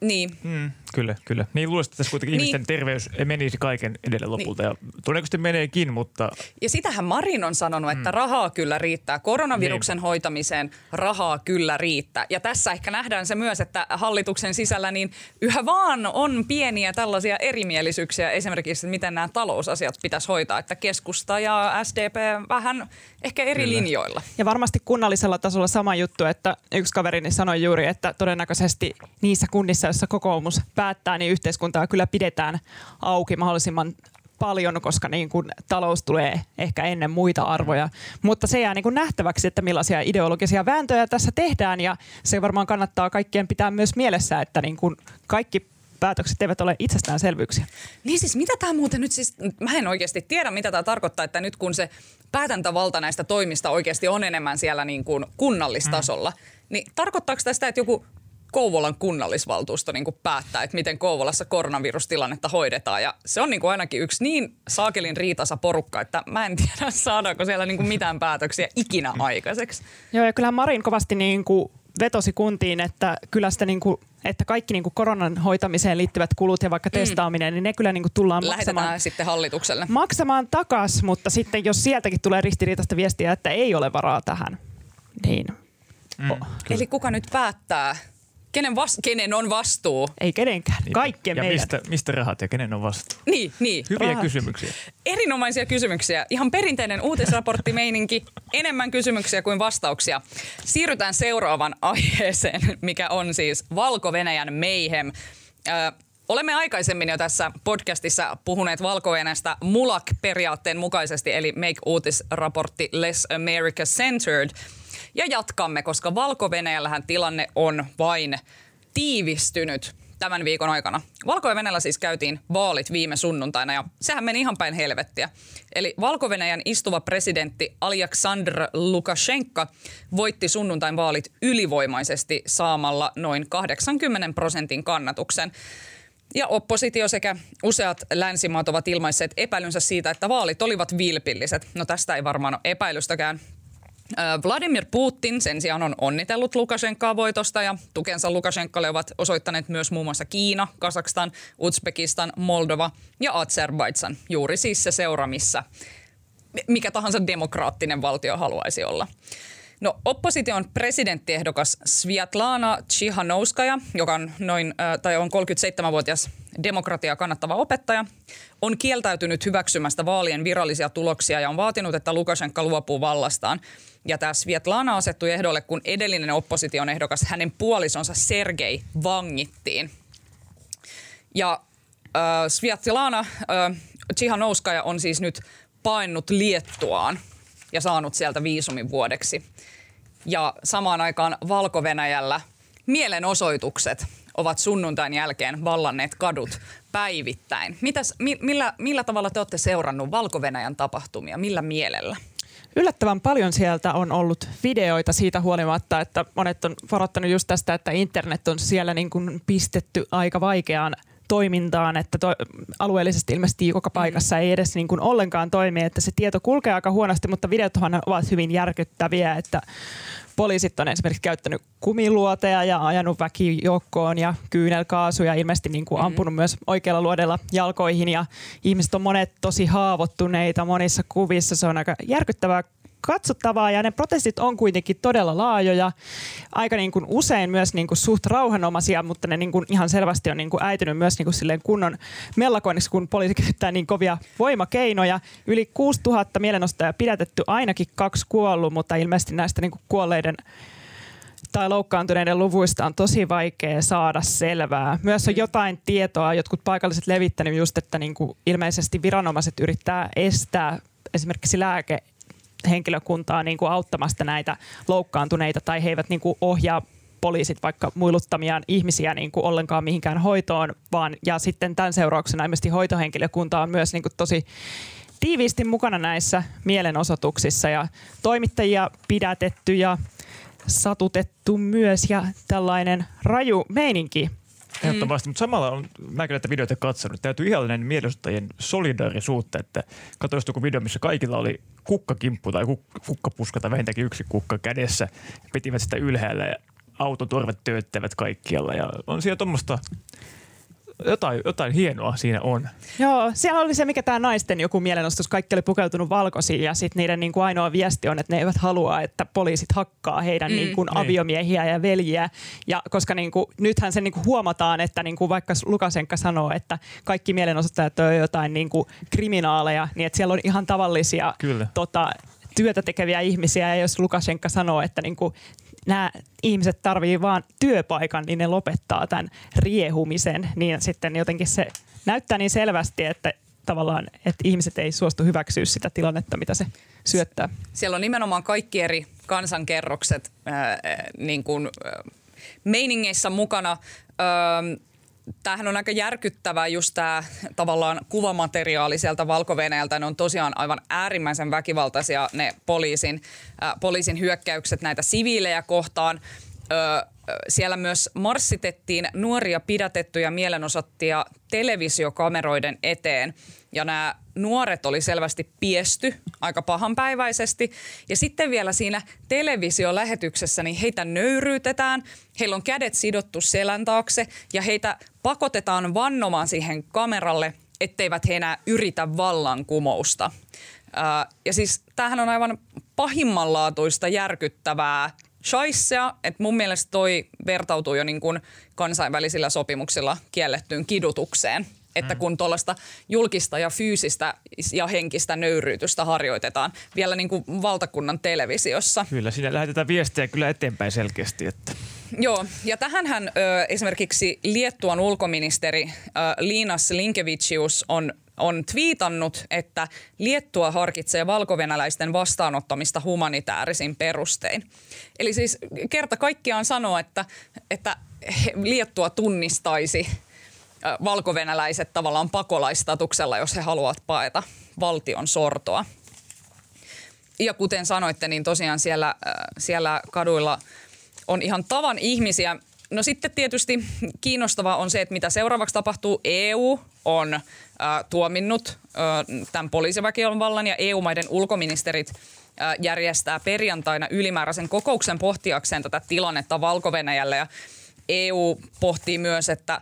Niin. Mm, kyllä, kyllä. Niin luulisin, että tässä kuitenkin niin. ihmisten terveys menisi kaiken edelle lopulta niin. ja todennäköisesti meneekin, mutta... Ja sitähän Marin on sanonut, että mm. rahaa kyllä riittää. Koronaviruksen niin. hoitamiseen rahaa kyllä riittää. Ja tässä ehkä nähdään se myös, että hallituksen sisällä niin yhä vaan on pieniä tällaisia erimielisyyksiä esimerkiksi, miten nämä talousasiat pitäisi hoitaa. Että keskusta ja SDP vähän ehkä eri kyllä. linjoilla. Ja varmasti kunnallisella tasolla sama juttu, että yksi kaverini sanoi juuri, että todennäköisesti niissä kunnissa, joissa kokoomus päättää, niin yhteiskuntaa kyllä pidetään auki mahdollisimman paljon, koska niin kuin talous tulee ehkä ennen muita arvoja. Mutta se jää niin kuin nähtäväksi, että millaisia ideologisia vääntöjä tässä tehdään ja se varmaan kannattaa kaikkien pitää myös mielessä, että niin kuin kaikki päätökset eivät ole itsestäänselvyyksiä. Niin siis mitä tämä muuten nyt siis, mä en oikeasti tiedä mitä tämä tarkoittaa, että nyt kun se päätäntävalta näistä toimista oikeasti on enemmän siellä niin kuin kunnallistasolla, mm. niin tarkoittaako tästä, että joku Kouvolan kunnallisvaltuusto niin kuin päättää, että miten Kouvolassa koronavirustilannetta hoidetaan. Ja se on niin kuin ainakin yksi niin saakelin riitasa porukka, että mä en tiedä saadaanko siellä niin kuin mitään päätöksiä ikinä aikaiseksi. Joo ja kyllähän Marin kovasti niin kuin vetosi kuntiin, että kyllä sitä niin kuin, että kaikki niin kuin koronan hoitamiseen liittyvät kulut ja vaikka mm. testaaminen, niin ne kyllä niin kuin tullaan Lähetetään maksamaan, sitten hallitukselle. maksamaan takas, mutta sitten jos sieltäkin tulee ristiriitaista viestiä, että ei ole varaa tähän, niin... Mm, Eli kuka nyt päättää Kenen, vas, kenen on vastuu? Ei kenenkään, kaikkien ja meidän. Mistä, mistä rahat ja kenen on vastuu? Niin, niin. Hyviä rahat. kysymyksiä. Erinomaisia kysymyksiä. Ihan perinteinen uutisraporttimeininki. Enemmän kysymyksiä kuin vastauksia. Siirrytään seuraavan aiheeseen, mikä on siis Valko-Venäjän mayhem. Ö, Olemme aikaisemmin jo tässä podcastissa puhuneet valko MULAK-periaatteen mukaisesti, eli Make Uutisraportti Less America-Centered – ja jatkamme, koska valko tilanne on vain tiivistynyt tämän viikon aikana. valko siis käytiin vaalit viime sunnuntaina ja sehän meni ihan päin helvettiä. Eli valko istuva presidentti Alexander Lukashenka voitti sunnuntain vaalit ylivoimaisesti saamalla noin 80 prosentin kannatuksen. Ja oppositio sekä useat länsimaat ovat ilmaisseet epäilynsä siitä, että vaalit olivat vilpilliset. No tästä ei varmaan ole epäilystäkään. Vladimir Putin sen sijaan on onnitellut Lukashenkaa voitosta ja tukensa Lukashenkalle ovat osoittaneet myös muun muassa Kiina, Kazakstan, Uzbekistan, Moldova ja Azerbaidsan. Juuri siis se seura, missä mikä tahansa demokraattinen valtio haluaisi olla. No opposition presidenttiehdokas Sviatlana Tsihanouskaja, joka on, noin, tai on 37-vuotias demokratiaa kannattava opettaja, on kieltäytynyt hyväksymästä vaalien virallisia tuloksia ja on vaatinut, että Lukashenka luopuu vallastaan. Ja tämä Svietlana asettui ehdolle, kun edellinen opposition ehdokas, hänen puolisonsa Sergei, vangittiin. Ja äh, Svietlana äh, on siis nyt paennut Liettuaan ja saanut sieltä viisumin vuodeksi. Ja samaan aikaan Valko-Venäjällä mielenosoitukset ovat sunnuntain jälkeen vallanneet kadut päivittäin. Mitäs, mi, millä, millä tavalla te olette seurannut valko tapahtumia? Millä mielellä? Yllättävän paljon sieltä on ollut videoita siitä huolimatta, että monet on varoittanut just tästä, että internet on siellä niin kuin pistetty aika vaikeaan toimintaan, että to, alueellisesti ilmeisesti joka paikassa ei edes niin kuin ollenkaan toimi, että se tieto kulkee aika huonosti, mutta videothan ovat hyvin järkyttäviä, että poliisit on esimerkiksi käyttänyt kumiluoteja ja ajanut väkijoukkoon ja kyynelkaasuja, ilmeisesti niin kuin mm-hmm. ampunut mm-hmm. myös oikealla luodella jalkoihin ja ihmiset on monet tosi haavoittuneita monissa kuvissa. Se on aika järkyttävää katsottavaa ja ne protestit on kuitenkin todella laajoja, aika niin kuin usein myös niin kuin suht rauhanomaisia, mutta ne niin kuin ihan selvästi on niin kuin äitynyt myös niin kuin silleen kunnon mellakoinniksi, kun poliisi käyttää niin kovia voimakeinoja. Yli 6000 mielenostajaa pidätetty, ainakin kaksi kuollut, mutta ilmeisesti näistä niin kuin kuolleiden tai loukkaantuneiden luvuista on tosi vaikea saada selvää. Myös on mm. jotain tietoa, jotkut paikalliset levittänyt just, että niin kuin ilmeisesti viranomaiset yrittää estää esimerkiksi lääkehenkilökuntaa niin kuin auttamasta näitä loukkaantuneita tai he eivät niin kuin ohjaa poliisit vaikka muiluttamiaan ihmisiä niin kuin ollenkaan mihinkään hoitoon, vaan ja sitten tämän seurauksena ilmeisesti hoitohenkilökunta on myös niin kuin tosi tiiviisti mukana näissä mielenosoituksissa. Ja toimittajia pidätetty ja satutettu myös ja tällainen raju meininki Ehdottomasti, mm. mutta samalla on, mäkin näitä videoita katsonut, täytyy ihan näiden mielenosoittajien solidarisuutta, että katsoin joku video, missä kaikilla oli kukkakimppu tai kuk- kukkapuska tai vähintäänkin yksi kukka kädessä, pitivät sitä ylhäällä ja autoturvet tööttävät kaikkialla ja on siellä tuommoista jotain, jotain hienoa siinä on. Joo, siellä oli se, mikä tämä naisten joku mielenostus, kaikki oli pukeutunut valkoisiin ja sitten niiden niin kuin ainoa viesti on, että ne eivät halua, että poliisit hakkaa heidän mm. niin kuin aviomiehiä ja veljiä. Ja koska niin kuin, nythän se niin kuin huomataan, että niin kuin vaikka Lukasenka sanoo, että kaikki mielenosoittajat on jotain niin kuin kriminaaleja, niin että siellä on ihan tavallisia Kyllä. Tota, työtä tekeviä ihmisiä ja jos Lukashenka sanoo, että niin kuin nämä ihmiset tarvii vaan työpaikan, niin ne lopettaa tämän riehumisen, niin sitten jotenkin se näyttää niin selvästi, että tavallaan, että ihmiset ei suostu hyväksyä sitä tilannetta, mitä se syöttää. Siellä on nimenomaan kaikki eri kansankerrokset ää, niin kuin, ää, meiningeissä mukana. Ää, tämähän on aika järkyttävää just tämä tavallaan kuvamateriaali sieltä valko Ne on tosiaan aivan äärimmäisen väkivaltaisia ne poliisin, äh, poliisin hyökkäykset näitä siviilejä kohtaan. Ö, siellä myös marssitettiin nuoria pidätettyjä mielenosoittajia televisiokameroiden eteen. Ja nämä nuoret oli selvästi piesty aika pahanpäiväisesti. Ja sitten vielä siinä televisiolähetyksessä niin heitä nöyryytetään. Heillä on kädet sidottu selän taakse ja heitä pakotetaan vannomaan siihen kameralle, etteivät he enää yritä vallankumousta. ja siis tämähän on aivan pahimmanlaatuista järkyttävää shaissea, että mun mielestä toi vertautuu jo niin kuin kansainvälisillä sopimuksilla kiellettyyn kidutukseen. Että mm. kun tuollaista julkista ja fyysistä ja henkistä nöyryytystä harjoitetaan vielä niin kuin valtakunnan televisiossa. Kyllä, siinä lähetetään viestejä kyllä eteenpäin selkeästi. Että. Joo, ja tähänhän ö, esimerkiksi Liettuan ulkoministeri ö, Liinas Linkevicius on on twiitannut, että Liettua harkitsee valkovenäläisten vastaanottamista humanitaarisin perustein. Eli siis kerta kaikkiaan sanoo, että, että Liettua tunnistaisi valkovenäläiset tavallaan pakolaistatuksella, jos he haluavat paeta valtion sortoa. Ja kuten sanoitte, niin tosiaan siellä, siellä kaduilla on ihan tavan ihmisiä. No sitten tietysti kiinnostavaa on se, että mitä seuraavaksi tapahtuu. EU on äh, tuominnut tämän poliisiväkivallan ja EU-maiden ulkoministerit järjestää perjantaina ylimääräisen kokouksen pohtiakseen tätä tilannetta valko ja EU pohtii myös, että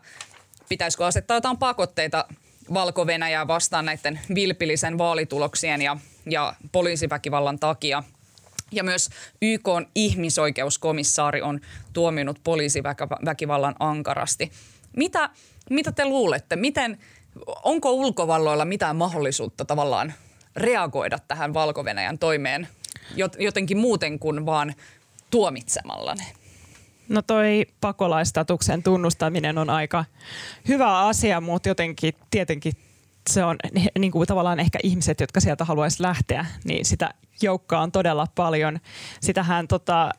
pitäisikö asettaa jotain pakotteita valko vastaan näiden vilpillisen vaalituloksien ja, ja poliisiväkivallan takia. Ja myös YK on ihmisoikeuskomissaari on tuominut poliisiväkivallan ankarasti. Mitä, mitä te luulette? Miten, onko ulkovalloilla mitään mahdollisuutta tavallaan reagoida tähän valko toimeen jotenkin muuten kuin vaan tuomitsemalla ne? No toi pakolaistatuksen tunnustaminen on aika hyvä asia, mutta jotenkin tietenkin se on niin kuin tavallaan ehkä ihmiset, jotka sieltä haluaisi lähteä, niin sitä joukkoa on todella paljon. Sitähän tota,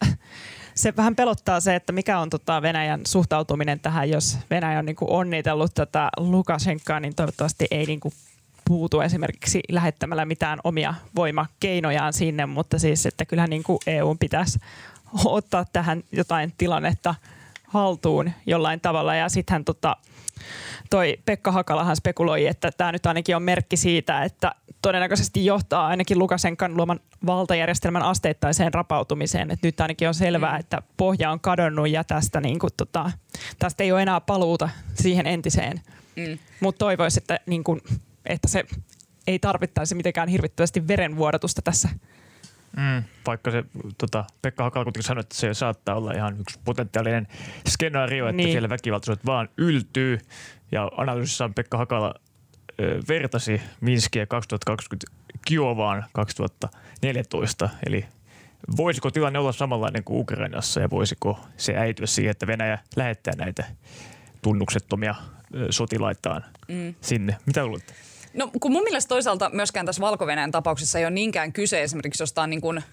se vähän pelottaa se, että mikä on tota Venäjän suhtautuminen tähän, jos Venäjä on niin kuin onnitellut tätä Lukashenkaa, niin toivottavasti ei niin kuin puutu esimerkiksi lähettämällä mitään omia voimakeinojaan sinne, mutta siis, että kyllähän niin kuin EU pitäisi ottaa tähän jotain tilannetta haltuun jollain tavalla. Ja sittenhän tota, toi Pekka Hakalahan spekuloi, että tämä nyt ainakin on merkki siitä, että todennäköisesti johtaa ainakin Lukasenkan luoman valtajärjestelmän asteittaiseen rapautumiseen. Et nyt ainakin on selvää, mm. että pohja on kadonnut ja tästä, niin kuin, tota, tästä ei ole enää paluuta siihen entiseen. Mm. Mutta toivoisi, että, niin kuin, että se ei tarvittaisi mitenkään hirvittävästi verenvuodatusta tässä Mm. Vaikka se tota, Pekka Hakala kuitenkin sanoi, että se saattaa olla ihan yksi potentiaalinen skenaario, että niin. siellä väkivaltaisuudet vaan yltyy. Ja analyysissaan Pekka Hakala vertasi Minskiä 2020 Kiovaan 2014, eli voisiko tilanne olla samanlainen kuin Ukrainassa ja voisiko se äityä siihen, että Venäjä lähettää näitä tunnuksettomia sotilaitaan mm. sinne? Mitä luulette? No kun mun mielestä toisaalta myöskään tässä valko tapauksessa ei ole niinkään kyse esimerkiksi jostain niin kuin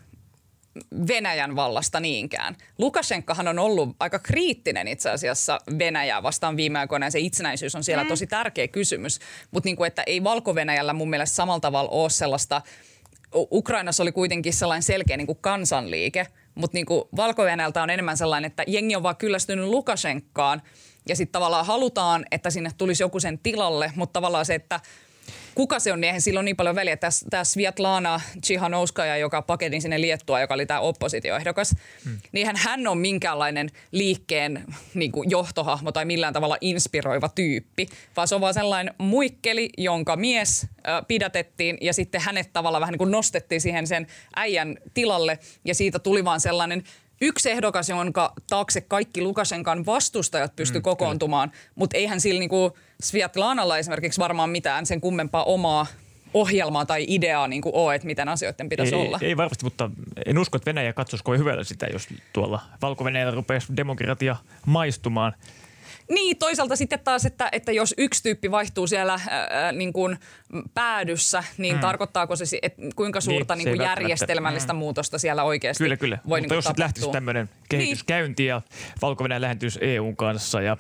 Venäjän vallasta niinkään. Lukashenkahan on ollut aika kriittinen itse asiassa Venäjää vastaan viime aikoina ja se itsenäisyys on siellä mm. tosi tärkeä kysymys. Mutta niin että ei valko mun mielestä samalla tavalla ole sellaista, Ukrainassa oli kuitenkin sellainen selkeä niin kuin kansanliike, mutta niin valko on enemmän sellainen, että jengi on vaan kyllästynyt Lukashenkaan ja sitten tavallaan halutaan, että sinne tulisi joku sen tilalle, mutta tavallaan se, että – kuka se on, niin eihän sillä ole niin paljon väliä. Tämä Svietlana Tsihanouskaja, joka paketin sinne Liettua, joka oli tämä oppositioehdokas, hmm. niin hän, hän on minkäänlainen liikkeen niin kuin johtohahmo tai millään tavalla inspiroiva tyyppi, vaan se on vaan sellainen muikkeli, jonka mies äh, pidätettiin ja sitten hänet tavallaan vähän niin kuin nostettiin siihen sen äijän tilalle ja siitä tuli vaan sellainen yksi ehdokas, jonka taakse kaikki Lukashenkan vastustajat pysty mm, kokoontumaan, mutta eihän sillä niinku Sviatlanalla esimerkiksi varmaan mitään sen kummempaa omaa ohjelmaa tai ideaa niin kuin ole, että miten asioiden pitäisi ei, olla. Ei varmasti, mutta en usko, että Venäjä katsoisi kovin hyvällä sitä, jos tuolla Valko-Venäjällä rupeaisi demokratia maistumaan. Niin, toisaalta sitten taas, että, että jos yksi tyyppi vaihtuu siellä ää, niin kuin päädyssä, niin mm. tarkoittaako se, että kuinka niin, suurta niin, niin kuin järjestelmällistä mm. muutosta siellä oikeasti Kyllä, kyllä. voi Mutta niin jos sitten lähtisi tämmöinen kehitys niin. käyntiin ja Valko-Venäjä lähentyisi EUn kanssa ja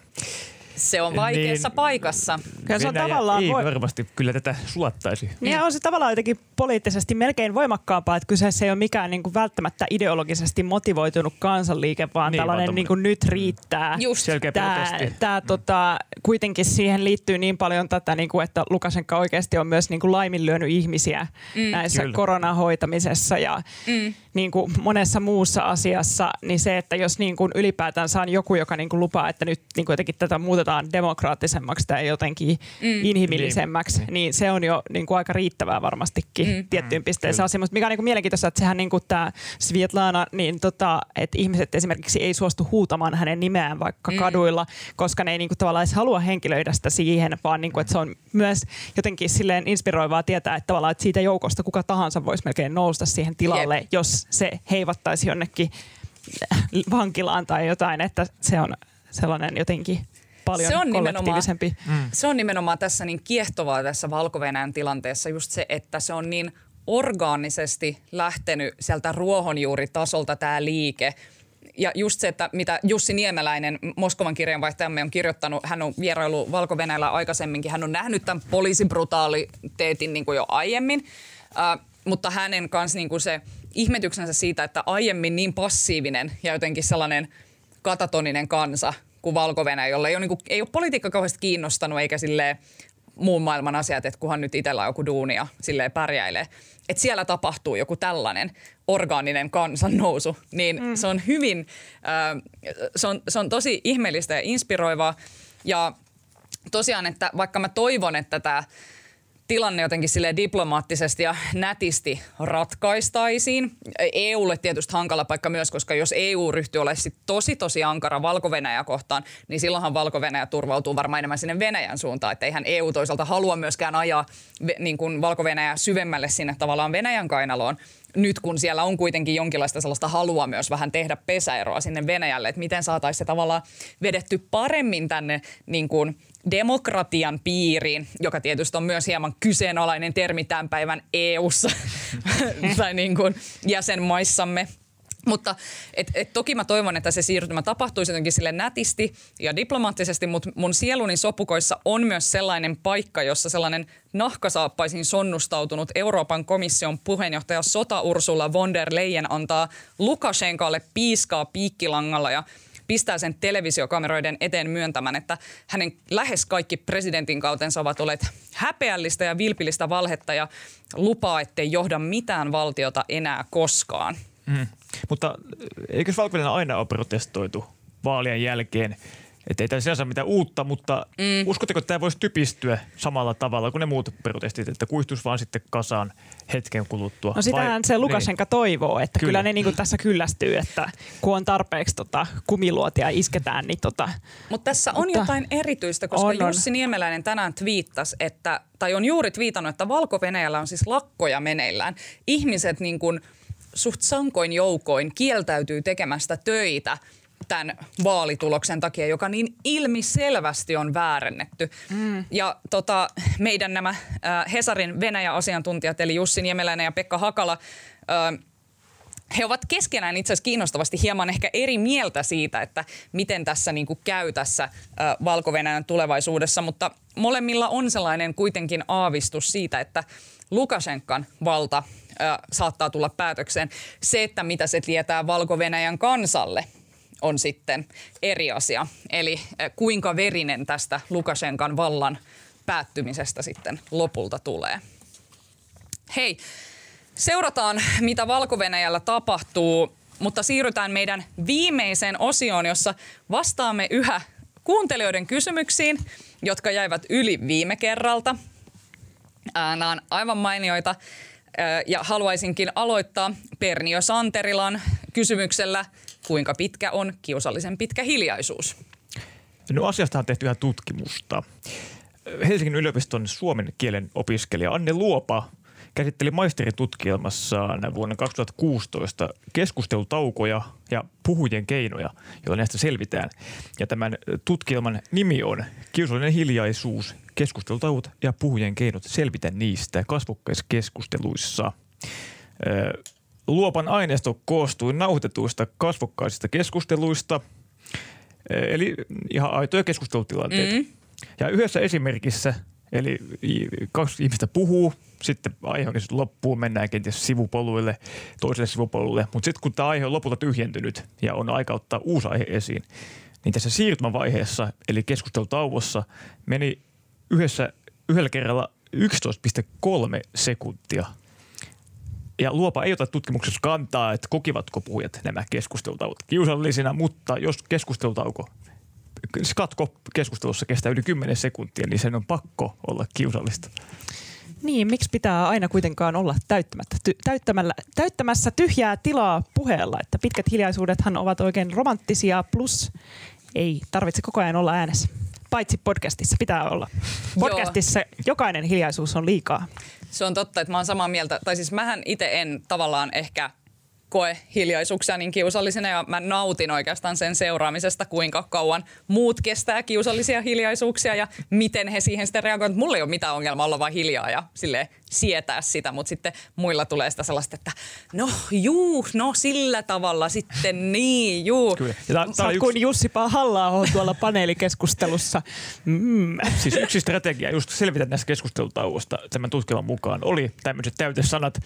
se on vaikeassa niin, paikassa. Kyllä se on tavallaan ei voi... varmasti kyllä tätä suottaisi. Niin on se tavallaan jotenkin poliittisesti melkein voimakkaampaa, että kyseessä ei ole mikään niin kuin välttämättä ideologisesti motivoitunut kansanliike, vaan niin, tällainen niin kuin nyt riittää. Just. Tämä, tämä mm. tota, kuitenkin siihen liittyy niin paljon tätä, niin kuin, että Lukashenka oikeasti on myös niin kuin laiminlyönyt ihmisiä mm. näissä Kyllä. koronahoitamisessa ja mm. Niin kuin monessa muussa asiassa, niin se, että jos niin kuin ylipäätään saan joku, joka niin kuin lupaa, että nyt niin kuin jotenkin tätä muutetaan demokraattisemmaksi tai jotenkin mm. inhimillisemmäksi, niin. niin se on jo niin kuin aika riittävää varmastikin mm. tiettyyn pisteeseen asti. Mutta mikä on niin kuin mielenkiintoista, että sehän niin kuin tämä Svietlana, niin tota, että ihmiset esimerkiksi ei suostu huutamaan hänen nimeään vaikka mm. kaduilla, koska ne ei niin kuin tavallaan edes halua henkilöidä sitä siihen, vaan niin kuin, että se on myös jotenkin silleen inspiroivaa tietää, että tavallaan että siitä joukosta kuka tahansa voisi melkein nousta siihen tilalle, Jep. jos se heivattaisi jonnekin vankilaan tai jotain, että se on sellainen jotenkin paljon se on kollektiivisempi. Mm. Se on nimenomaan tässä niin kiehtovaa tässä valko tilanteessa just se, että se on niin orgaanisesti lähtenyt sieltä ruohonjuuritasolta tämä liike. Ja just se, että mitä Jussi Niemeläinen, Moskovan kirjanvaihtajamme, on kirjoittanut, hän on vierailu valko aikaisemminkin, hän on nähnyt tämän poliisibrutaaliteetin niin kuin jo aiemmin, äh, mutta hänen kanssa niin kuin se ihmetyksensä siitä, että aiemmin niin passiivinen ja jotenkin sellainen katatoninen kansa kuin valko jolla ei ole, niin kuin, ei ole politiikka kauheasti kiinnostanut eikä sille muun maailman asiat, että kunhan nyt itsellä on joku duuni ja silleen pärjäilee. Että siellä tapahtuu joku tällainen orgaaninen kansannousu, niin mm. se on hyvin, äh, se, on, se on tosi ihmeellistä ja inspiroivaa. Ja tosiaan, että vaikka mä toivon, että tämä tilanne jotenkin sille diplomaattisesti ja nätisti ratkaistaisiin. EUlle tietysti hankala paikka myös, koska jos EU ryhtyy olemaan sit tosi tosi ankara valko kohtaan, niin silloinhan valko turvautuu varmaan enemmän sinne Venäjän suuntaan. Että eihän EU toisaalta halua myöskään ajaa niin kuin valko syvemmälle sinne tavallaan Venäjän kainaloon nyt kun siellä on kuitenkin jonkinlaista sellaista halua myös vähän tehdä pesäeroa sinne Venäjälle, että miten saataisiin se tavallaan vedetty paremmin tänne niin kuin demokratian piiriin, joka tietysti on myös hieman kyseenalainen termi tämän päivän EU-ssa tai niin kuin jäsenmaissamme. Mutta et, et toki mä toivon, että se siirtymä tapahtuisi jotenkin sille nätisti ja diplomaattisesti, mutta mun sieluni sopukoissa on myös sellainen paikka, jossa sellainen nahkasaappaisin sonnustautunut Euroopan komission puheenjohtaja Sota Ursula von der Leyen antaa Lukashenkalle piiskaa piikkilangalla ja pistää sen televisiokameroiden eteen myöntämään, että hänen lähes kaikki presidentin kautensa ovat olleet häpeällistä ja vilpillistä valhetta ja lupaa, ettei johda mitään valtiota enää koskaan. Mm. Mutta eikö valko aina ole protestoitu vaalien jälkeen että ei tämä sinänsä mitään uutta, mutta mm. uskotteko, että tämä voisi typistyä samalla tavalla kuin ne muut protestit, että kuihtuisi vaan sitten kasaan hetken kuluttua? No sitähän Vai, se Lukashenka niin. toivoo, että kyllä, kyllä ne niin kuin tässä kyllästyy, että kun on tarpeeksi tota, kumiluotia isketään, niin tota. Mutta tässä on mutta jotain erityistä, koska on, Jussi Niemeläinen tänään twiittasi, että, tai on juuri twiitannut, että Valko-Venäjällä on siis lakkoja meneillään. Ihmiset niin kuin – suht sankoin joukoin kieltäytyy tekemästä töitä tämän vaalituloksen takia, joka niin ilmiselvästi on väärennetty. Mm. Ja tota, meidän nämä äh, Hesarin Venäjä-asiantuntijat, eli Jussi Niemeläinen ja Pekka Hakala, äh, he ovat keskenään itse asiassa kiinnostavasti hieman ehkä eri mieltä siitä, että miten tässä niin kuin käy tässä valko tulevaisuudessa, mutta molemmilla on sellainen kuitenkin aavistus siitä, että Lukashenkan valta ä, saattaa tulla päätökseen. Se, että mitä se tietää valko kansalle, on sitten eri asia. Eli ä, kuinka verinen tästä Lukashenkan vallan päättymisestä sitten lopulta tulee. Hei, Seurataan, mitä valko tapahtuu, mutta siirrytään meidän viimeiseen osioon, jossa vastaamme yhä kuuntelijoiden kysymyksiin, jotka jäivät yli viime kerralta. Nämä on aivan mainioita ja haluaisinkin aloittaa Pernio Santerilan kysymyksellä, kuinka pitkä on kiusallisen pitkä hiljaisuus? No asiasta on tehty ihan tutkimusta. Helsingin yliopiston suomen kielen opiskelija Anne Luopa käsitteli maisteritutkielmassaan vuonna 2016 keskustelutaukoja ja puhujien keinoja, joilla näistä selvitään. Ja tämän tutkielman nimi on Kiusallinen hiljaisuus, keskustelutauot ja puhujien keinot selvitä niistä kasvokkaiskeskusteluissa. Luopan aineisto koostui nauhoitetuista kasvokkaisista keskusteluista, eli ihan aitoja keskustelutilanteita. Mm. Ja yhdessä esimerkissä, eli kaksi ihmistä puhuu, sitten aihe on loppuun, mennään kenties sivupoluille, toiselle sivupolulle. Mutta sitten kun tämä aihe on lopulta tyhjentynyt ja on aika ottaa uusi aihe esiin, niin tässä siirtymävaiheessa, eli keskustelutauossa, meni yhdessä, yhdellä kerralla 11,3 sekuntia. Ja Luopa ei ota tutkimuksessa kantaa, että kokivatko puhujat nämä keskustelutauot kiusallisina, mutta jos keskustelutauko katko keskustelussa kestää yli 10 sekuntia, niin sen on pakko olla kiusallista. Niin, miksi pitää aina kuitenkaan olla täyttämättä, ty, täyttämällä, täyttämässä tyhjää tilaa puheella? Että pitkät hiljaisuudethan ovat oikein romanttisia, plus ei tarvitse koko ajan olla äänessä. Paitsi podcastissa pitää olla. Podcastissa Joo. jokainen hiljaisuus on liikaa. Se on totta, että mä oon samaa mieltä. Tai siis mähän itse en tavallaan ehkä koe hiljaisuuksia niin kiusallisena ja mä nautin oikeastaan sen seuraamisesta, kuinka kauan muut kestää kiusallisia hiljaisuuksia ja miten he siihen sitten reagoivat. Mulla ei ole mitään ongelmaa olla vain hiljaa ja sille sietää sitä, mutta sitten muilla tulee sitä sellaista, että no juu, no sillä tavalla sitten niin, juu. Kyllä. Ja tää, tää yksi... kuin Jussi halla tuolla paneelikeskustelussa. Mm. Siis yksi strategia just selvitä näistä keskustelutauosta tämän tutkivan mukaan oli tämmöiset täytesanat,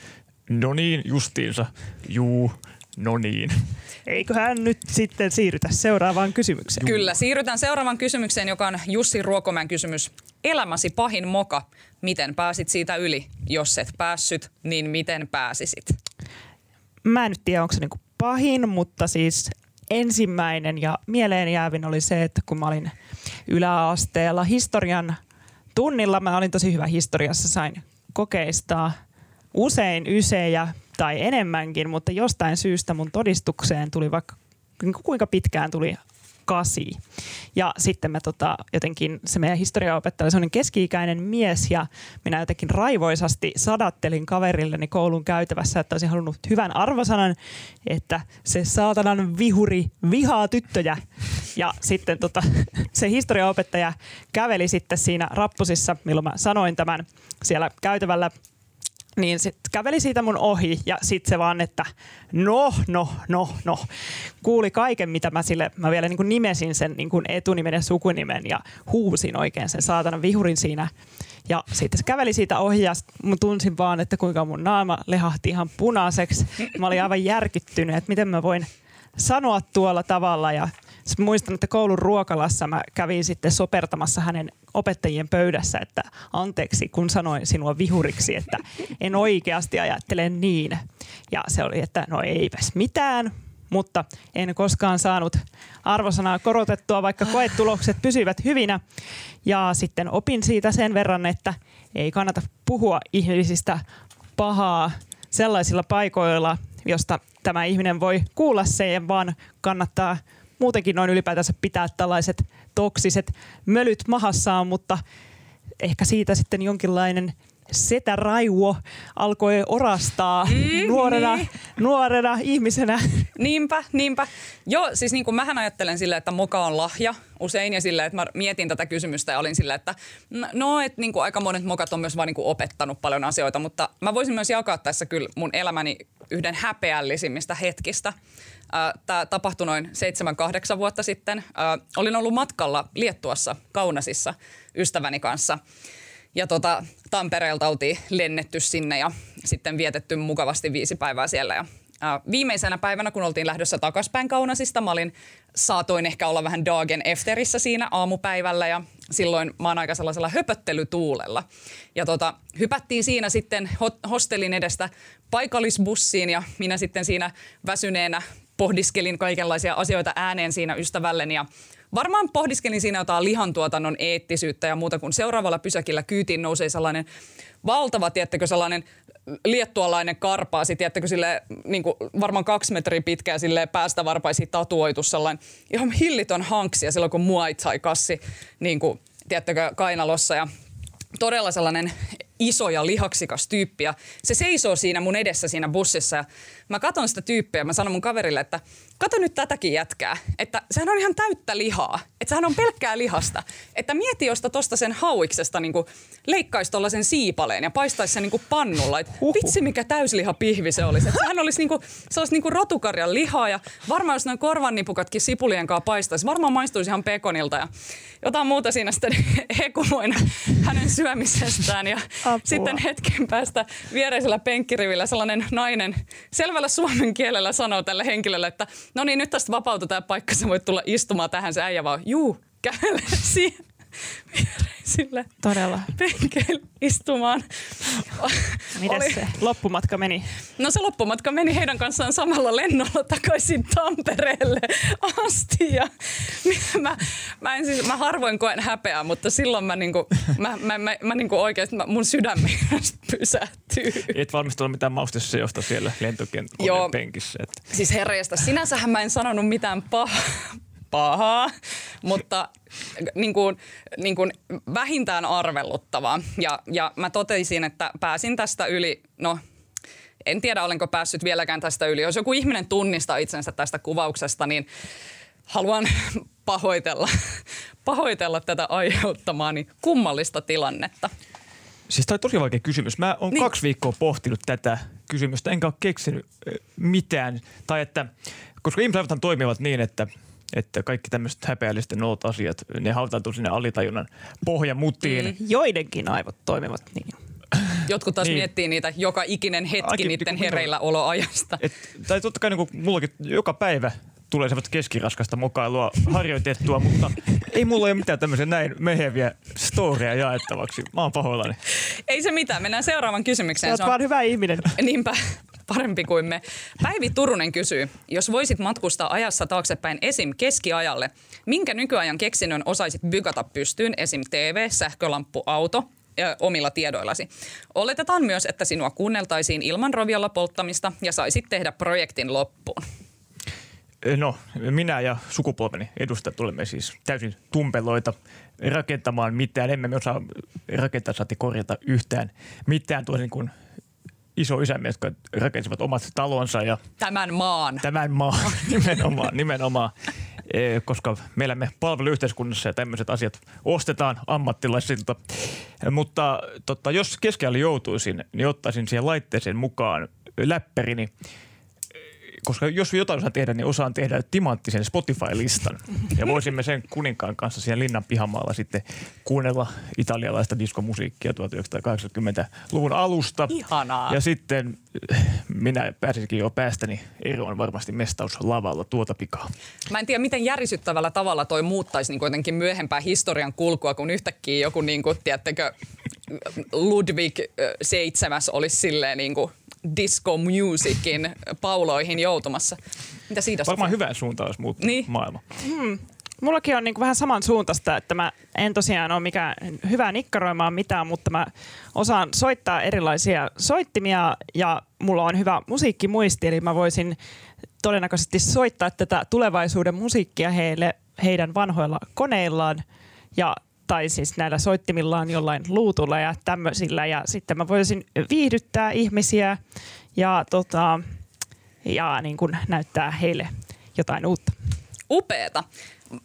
No niin, justiinsa. Juu, no niin. Eiköhän nyt sitten siirrytä seuraavaan kysymykseen. Kyllä, siirrytään seuraavaan kysymykseen, joka on Jussi Ruokomäen kysymys. Elämäsi pahin moka. Miten pääsit siitä yli? Jos et päässyt, niin miten pääsisit? Mä en nyt tiedä, onko se niinku pahin, mutta siis ensimmäinen ja mieleen jäävin oli se, että kun mä olin yläasteella historian tunnilla, mä olin tosi hyvä historiassa, sain kokeistaa – usein ysejä tai enemmänkin, mutta jostain syystä mun todistukseen tuli vaikka kuinka pitkään tuli kasi. Ja sitten mä tota, jotenkin, se meidän historiaopettaja oli keski-ikäinen mies ja minä jotenkin raivoisasti sadattelin kaverilleni koulun käytävässä, että olisin halunnut hyvän arvosanan, että se saatanan vihuri vihaa tyttöjä. Ja sitten tota, se historiaopettaja käveli sitten siinä rappusissa, milloin mä sanoin tämän siellä käytävällä niin sitten käveli siitä mun ohi ja sitten se vaan, että no, no, no, no. Kuuli kaiken, mitä mä sille, mä vielä niin kuin nimesin sen niin kuin etunimen ja sukunimen ja huusin oikein sen saatana vihurin siinä. Ja sitten se käveli siitä ohi ja mä tunsin vaan, että kuinka mun naama lehahti ihan punaiseksi. Mä olin aivan järkyttynyt, että miten mä voin sanoa tuolla tavalla ja sitten muistan, että koulun ruokalassa mä kävin sitten sopertamassa hänen opettajien pöydässä, että anteeksi, kun sanoin sinua vihuriksi, että en oikeasti ajattele niin. Ja se oli, että no eipäs mitään, mutta en koskaan saanut arvosanaa korotettua, vaikka koetulokset pysyivät hyvinä. Ja sitten opin siitä sen verran, että ei kannata puhua ihmisistä pahaa sellaisilla paikoilla, josta tämä ihminen voi kuulla sen, vaan kannattaa muutenkin noin ylipäätänsä pitää tällaiset toksiset mölyt mahassaan, mutta ehkä siitä sitten jonkinlainen setä Raivo alkoi orastaa mm, nuorena, niin. nuorena ihmisenä. Niinpä, niinpä. Joo, siis niin kuin mähän ajattelen silleen, että moka on lahja usein ja silleen, että mä mietin tätä kysymystä ja olin silleen, että no, että niin kuin aika monet mokat on myös vaan niin kuin opettanut paljon asioita, mutta mä voisin myös jakaa tässä kyllä mun elämäni yhden häpeällisimmistä hetkistä. Tämä tapahtui noin 7-8 vuotta sitten. Olin ollut matkalla Liettuassa Kaunasissa ystäväni kanssa. Ja tota, Tampereelta oltiin lennetty sinne ja sitten vietetty mukavasti viisi päivää siellä. Ja viimeisenä päivänä, kun oltiin lähdössä takaspäin Kaunasista, mä olin, saatoin ehkä olla vähän dagen efterissä siinä aamupäivällä ja silloin mä oon aika sellaisella höpöttelytuulella. Ja tota, hypättiin siinä sitten hostelin edestä paikallisbussiin ja minä sitten siinä väsyneenä pohdiskelin kaikenlaisia asioita ääneen siinä ystävälleni ja varmaan pohdiskelin siinä jotain lihantuotannon eettisyyttä ja muuta, kun seuraavalla pysäkillä kyytiin nousee sellainen valtava, tiettäkö, sellainen liettualainen karpaasi, tiettäkö, sille niin kuin varmaan kaksi metriä pitkä ja sille päästä varpaisi tatuoitu sellainen ihan hillitön hanksi ja silloin kun Muay Thai kassi, niin kuin, tiettäkö, kainalossa ja todella sellainen iso ja lihaksikas tyyppi ja se seisoo siinä mun edessä siinä bussissa ja mä katson sitä tyyppiä ja mä sanon mun kaverille, että kato nyt tätäkin jätkää, että sehän on ihan täyttä lihaa, että sehän on pelkkää lihasta, että mieti josta tosta sen hauiksesta niin leikkaisi tollasen siipaleen ja paistaisi sen niin pannulla, että vitsi mikä täysliha pihvi se olisi, että sehän olisi niin kuin, se olisi niin kuin rotukarjan lihaa ja varmaan jos noin korvannipukatkin sipulien kanssa paistaisi, varmaan maistuisi ihan pekonilta ja jotain muuta siinä sitten hekumoina hänen syömisestään. Ja Apua. sitten hetken päästä viereisellä penkkirivillä sellainen nainen selvällä suomen kielellä sanoo tälle henkilölle, että no niin nyt tästä vapautetaan paikka, sä voit tulla istumaan tähän. Se äijä vaan, juu, kävele siihen viereisille Todella. penkeille istumaan. Miten Oli... se loppumatka meni? No se loppumatka meni heidän kanssaan samalla lennolla takaisin Tampereelle asti. Ja mä, mä, en siis, mä harvoin koen häpeää, mutta silloin mä, niinku, mä, mä, mä, mä niinku oikeasti mä, mun sydämi pysähtyy. Et valmistunut mitään maustesseosta siellä lentokentän penkissä. Että. Siis herreistä, sinänsähän mä en sanonut mitään pahaa pahaa, mutta niin kuin, niin kuin vähintään arveluttavaa. Ja, ja mä totesin, että pääsin tästä yli, no en tiedä olenko päässyt vieläkään tästä yli. Jos joku ihminen tunnistaa itsensä tästä kuvauksesta, niin haluan pahoitella, pahoitella tätä aiheuttamaani kummallista tilannetta. Siis tämä on tosi vaikea kysymys. Mä oon niin. kaksi viikkoa pohtinut tätä kysymystä, enkä ole keksinyt mitään. Tai että, koska ihmiset toimivat niin, että – että kaikki tämmöiset häpeällisten nolot asiat, ne hautautuu sinne alitajunnan pohjamutiin. Mm. Joidenkin aivot toimivat niin. Jotkut taas niin. miettii niitä joka ikinen hetki Akin, niiden niin hereillä oloajasta. Et, tai totta kai niin mullakin joka päivä tulee semmoista keskiraskasta mukailua harjoitettua, mutta ei mulla ole mitään tämmöisiä näin meheviä storia jaettavaksi. Mä oon pahoillani. Ei se mitään, mennään seuraavan kysymykseen. Sä oot vaan hyvä ihminen. Niinpä parempi kuin me. Päivi Turunen kysyy, jos voisit matkustaa ajassa taaksepäin esim. keskiajalle, minkä nykyajan keksinnön osaisit bygata pystyyn esim. TV, sähkölamppu, auto ja omilla tiedoillasi. Oletetaan myös, että sinua kuunneltaisiin ilman roviolla polttamista ja saisit tehdä projektin loppuun. No, minä ja sukupolveni edustajat tulemme siis täysin tumpeloita rakentamaan mitään. Emme me osaa rakentaa saati korjata yhtään mitään tuossa niin kuin iso isämme, jotka rakensivat omat talonsa. Ja tämän maan. Tämän maan, nimenomaan. nimenomaan. E, koska meillä me palveluyhteiskunnassa ja tämmöiset asiat ostetaan ammattilaisilta. Mutta totta, jos keskellä joutuisin, niin ottaisin siihen laitteeseen mukaan läppärini koska jos jotain osaan tehdä, niin osaan tehdä timanttisen Spotify-listan. Ja voisimme sen kuninkaan kanssa siellä linnan pihamaalla sitten kuunnella italialaista diskomusiikkia 1980-luvun alusta. Ihanaa. Ja sitten eh, minä pääsisinkin jo päästäni eroon varmasti mestaus lavalla tuota pikaa. Mä en tiedä, miten järisyttävällä tavalla toi muuttaisi niin kuitenkin myöhempää historian kulkua, kun yhtäkkiä joku, niin kuin, tiedättekö, Ludwig VII olisi silleen niin kuin disco musicin pauloihin joutumassa. Mitä siitä Varmaan hyvä suunta olisi muuttunut niin. maailma. Hmm. Mullakin on niin vähän saman suuntaista, että mä en tosiaan ole mikään hyvä nikkaroimaan mitään, mutta mä osaan soittaa erilaisia soittimia ja mulla on hyvä musiikkimuisti, eli mä voisin todennäköisesti soittaa tätä tulevaisuuden musiikkia heille heidän vanhoilla koneillaan ja tai siis näillä soittimillaan jollain luutulla ja tämmöisillä ja sitten mä voisin viihdyttää ihmisiä ja, tota, ja niin kuin näyttää heille jotain uutta. Upeeta.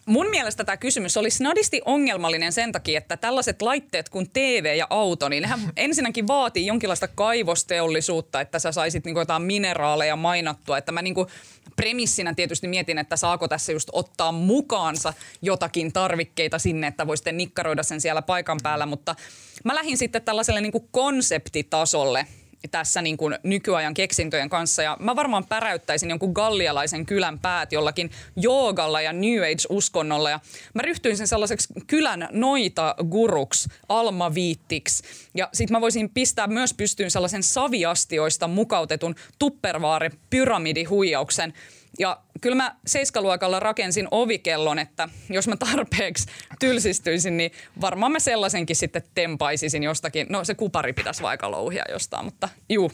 Mun mielestä tämä kysymys oli snadisti ongelmallinen sen takia, että tällaiset laitteet kuin TV ja auto, niin nehän ensinnäkin vaatii jonkinlaista kaivosteollisuutta, että sä saisit niinku jotain mineraaleja mainattua. Että mä niinku premissinä tietysti mietin, että saako tässä just ottaa mukaansa jotakin tarvikkeita sinne, että voi sitten nikkaroida sen siellä paikan päällä, mutta mä lähdin sitten tällaiselle niinku konseptitasolle – tässä niin kuin nykyajan keksintöjen kanssa. Ja mä varmaan päräyttäisin jonkun gallialaisen kylän päät jollakin joogalla ja New Age-uskonnolla. Ja mä ryhtyisin sellaiseksi kylän noita guruks, almaviittiksi. Ja sit mä voisin pistää myös pystyyn sellaisen saviastioista mukautetun tuppervaare pyramidihuijauksen – ja kyllä mä seiskaluokalla rakensin ovikellon, että jos mä tarpeeksi tylsistyisin, niin varmaan mä sellaisenkin sitten tempaisisin jostakin. No se kupari pitäisi vaikka louhia jostain, mutta juu.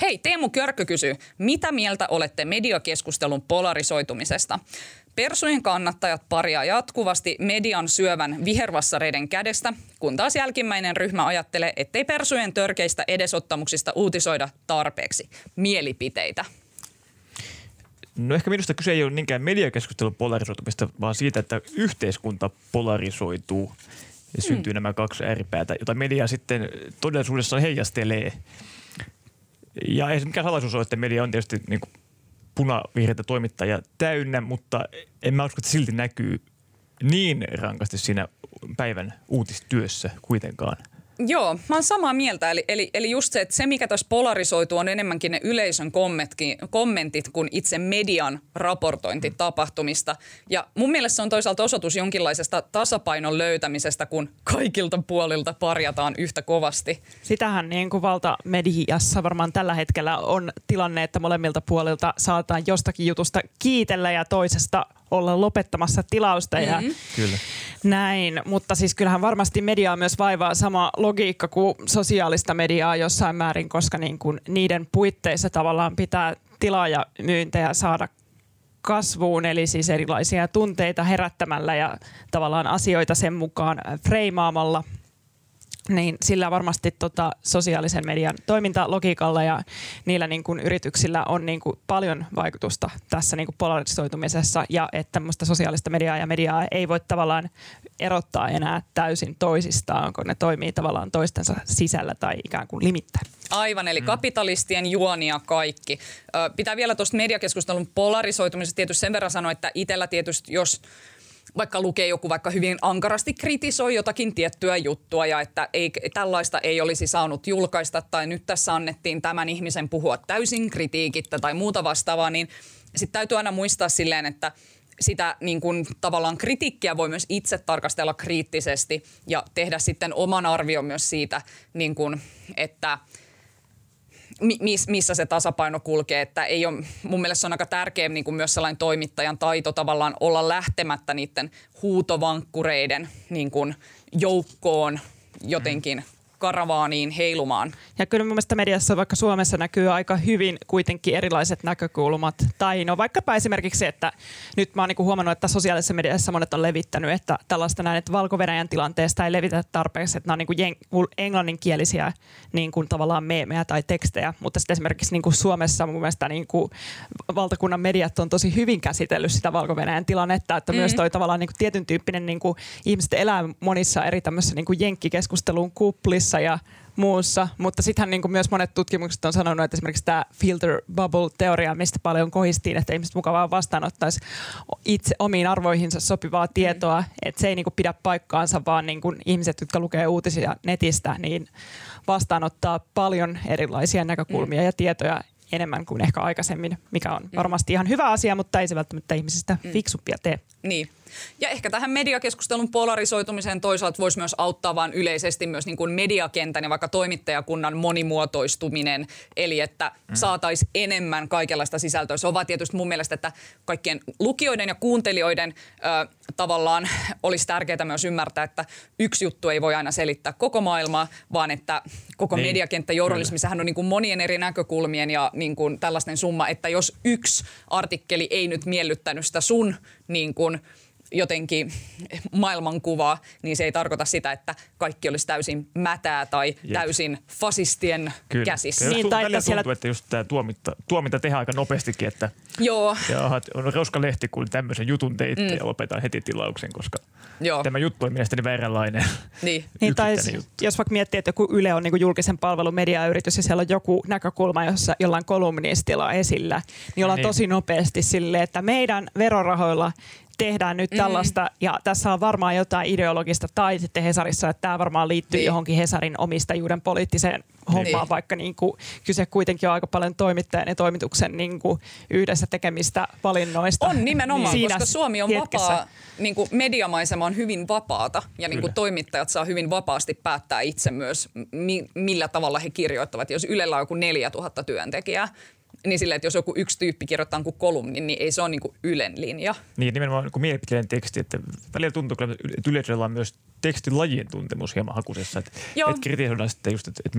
Hei, Teemu Körkkö kysyy, mitä mieltä olette mediakeskustelun polarisoitumisesta? Persujen kannattajat paria jatkuvasti median syövän vihervassareiden kädestä, kun taas jälkimmäinen ryhmä ajattelee, ettei persujen törkeistä edesottamuksista uutisoida tarpeeksi. Mielipiteitä. No ehkä minusta kyse ei ole niinkään mediakeskustelun polarisoitumista, vaan siitä, että yhteiskunta polarisoituu ja syntyy mm. nämä kaksi ääripäätä, jota media sitten todellisuudessa heijastelee. Ja ei se mikään salaisuus ole, että media on tietysti niin kuin punavihreitä toimittajia täynnä, mutta en mä usko, että silti näkyy niin rankasti siinä päivän uutistyössä kuitenkaan – Joo, mä oon samaa mieltä. Eli, eli, eli just se, että se mikä tässä polarisoituu on enemmänkin ne yleisön kommentit kuin itse median raportointi tapahtumista. Ja mun mielestä se on toisaalta osoitus jonkinlaisesta tasapainon löytämisestä, kun kaikilta puolilta parjataan yhtä kovasti. Sitähän niin kuin valtamediassa varmaan tällä hetkellä on tilanne, että molemmilta puolilta saataan jostakin jutusta kiitellä ja toisesta olla lopettamassa tilausta mm-hmm. ja Kyllä. näin. Mutta siis kyllähän varmasti mediaa myös vaivaa sama logiikka kuin sosiaalista mediaa jossain määrin, koska niin kuin niiden puitteissa tavallaan pitää tilaajamyyntejä saada kasvuun, eli siis erilaisia tunteita herättämällä ja tavallaan asioita sen mukaan freimaamalla – niin sillä varmasti tota sosiaalisen median toimintalogiikalla ja niillä niin kuin yrityksillä on niin kuin paljon vaikutusta tässä niin kuin polarisoitumisessa ja että tämmöistä sosiaalista mediaa ja mediaa ei voi tavallaan erottaa enää täysin toisistaan, kun ne toimii tavallaan toistensa sisällä tai ikään kuin limittäin. Aivan, eli mm. kapitalistien juonia kaikki. Pitää vielä tuosta mediakeskustelun polarisoitumisesta tietysti sen verran sanoa, että itsellä tietysti, jos vaikka lukee joku vaikka hyvin ankarasti kritisoi jotakin tiettyä juttua ja että ei, tällaista ei olisi saanut julkaista tai nyt tässä annettiin tämän ihmisen puhua täysin kritiikittä tai muuta vastaavaa, niin sitten täytyy aina muistaa silleen, että sitä niin kuin, tavallaan kritiikkiä voi myös itse tarkastella kriittisesti ja tehdä sitten oman arvion myös siitä, niin kuin, että – miss, missä se tasapaino kulkee. Että ei ole, mun mielestä se on aika tärkeä niin kuin myös sellainen toimittajan taito tavallaan olla lähtemättä niiden huutovankkureiden niin kuin joukkoon jotenkin karavaaniin heilumaan. Ja kyllä mun mielestä mediassa vaikka Suomessa näkyy aika hyvin kuitenkin erilaiset näkökulmat. Tai no vaikkapa esimerkiksi, että nyt mä oon niinku huomannut, että sosiaalisessa mediassa monet on levittänyt, että tällaista näin, että valko tilanteesta ei levitä tarpeeksi, että nämä on niinku jen- englanninkielisiä niin kuin tavallaan meemejä tai tekstejä. Mutta sitten esimerkiksi niin kuin Suomessa mun mielestä niin kuin valtakunnan mediat on tosi hyvin käsitellyt sitä valko tilannetta, että mm. myös toi tavallaan niin kuin tietyn tyyppinen niin kuin ihmiset elää monissa eri tämmöisissä niin kuin jenkkikeskustelun kuplissa Facebookissa ja muussa, mutta sittenhän niin myös monet tutkimukset on sanonut, että esimerkiksi tämä filter bubble-teoria, mistä paljon kohistiin, että ihmiset mukavaa vastaanottaisi itse omiin arvoihinsa sopivaa mm. tietoa, mm. että se ei niin kuin pidä paikkaansa, vaan niin kuin ihmiset, jotka lukee uutisia netistä, niin vastaanottaa paljon erilaisia näkökulmia mm. ja tietoja enemmän kuin ehkä aikaisemmin, mikä on mm. varmasti ihan hyvä asia, mutta ei se välttämättä ihmisistä mm. fiksumpia tee. Niin. Ja ehkä tähän mediakeskustelun polarisoitumiseen toisaalta voisi myös auttaa vaan yleisesti myös niin kuin mediakentän ja vaikka toimittajakunnan monimuotoistuminen, eli että mm. saataisiin enemmän kaikenlaista sisältöä. Se on vaan tietysti mun mielestä, että kaikkien lukijoiden ja kuuntelijoiden ö, tavallaan olisi tärkeää myös ymmärtää, että yksi juttu ei voi aina selittää koko maailmaa, vaan että koko niin. mediakenttä journalismissahan on niin kuin monien eri näkökulmien ja niin kuin tällaisten summa, että jos yksi artikkeli ei nyt miellyttänyt sitä sun niin kuin, jotenkin maailmankuvaa, niin se ei tarkoita sitä, että kaikki olisi täysin mätää tai Jep. täysin fasistien Kyllä. käsissä. Niin, tai että siellä... tuntuu, että just tämä tuominta, tuominta tehdään aika nopeastikin, että Joo. Jaha, on Roska Lehti, kun tämmöisen jutun teitte mm. ja lopetan heti tilauksen, koska Joo. tämä juttu on mielestäni vääränlainen. Niin. niin tai juttu. jos vaikka miettii, että joku Yle on niin julkisen palvelun mediayritys ja siellä on joku näkökulma, jossa jollain kolumnistilla on esillä, niin ollaan niin. tosi nopeasti silleen, että meidän verorahoilla tehdään nyt mm-hmm. tällaista, mm-hmm. ja tässä on varmaan jotain ideologista, tai sitten Hesarissa, että tämä varmaan liittyy niin. johonkin Hesarin omistajuuden poliittiseen hommaan, niin. vaikka niin kuin, kyse kuitenkin on aika paljon toimittajan ja toimituksen niin kuin, yhdessä tekemistä valinnoista. On nimenomaan, niin. koska Suomi on hetkessä. vapaa, niin kuin mediamaisema on hyvin vapaata, ja niin kuin toimittajat saa hyvin vapaasti päättää itse myös, mi- millä tavalla he kirjoittavat. Jos Ylellä on joku 4000 työntekijää, niin silleen, että jos joku yksi tyyppi kirjoittaa kuin kolumnin, niin ei se ole niin kuin Ylen linja. Niin, nimenomaan niin mielipiteen teksti, että välillä tuntuu, että yleisöllä on myös tekstilajien tuntemus hieman hakusessa. Että, että kritisoidaan sitten just, että, että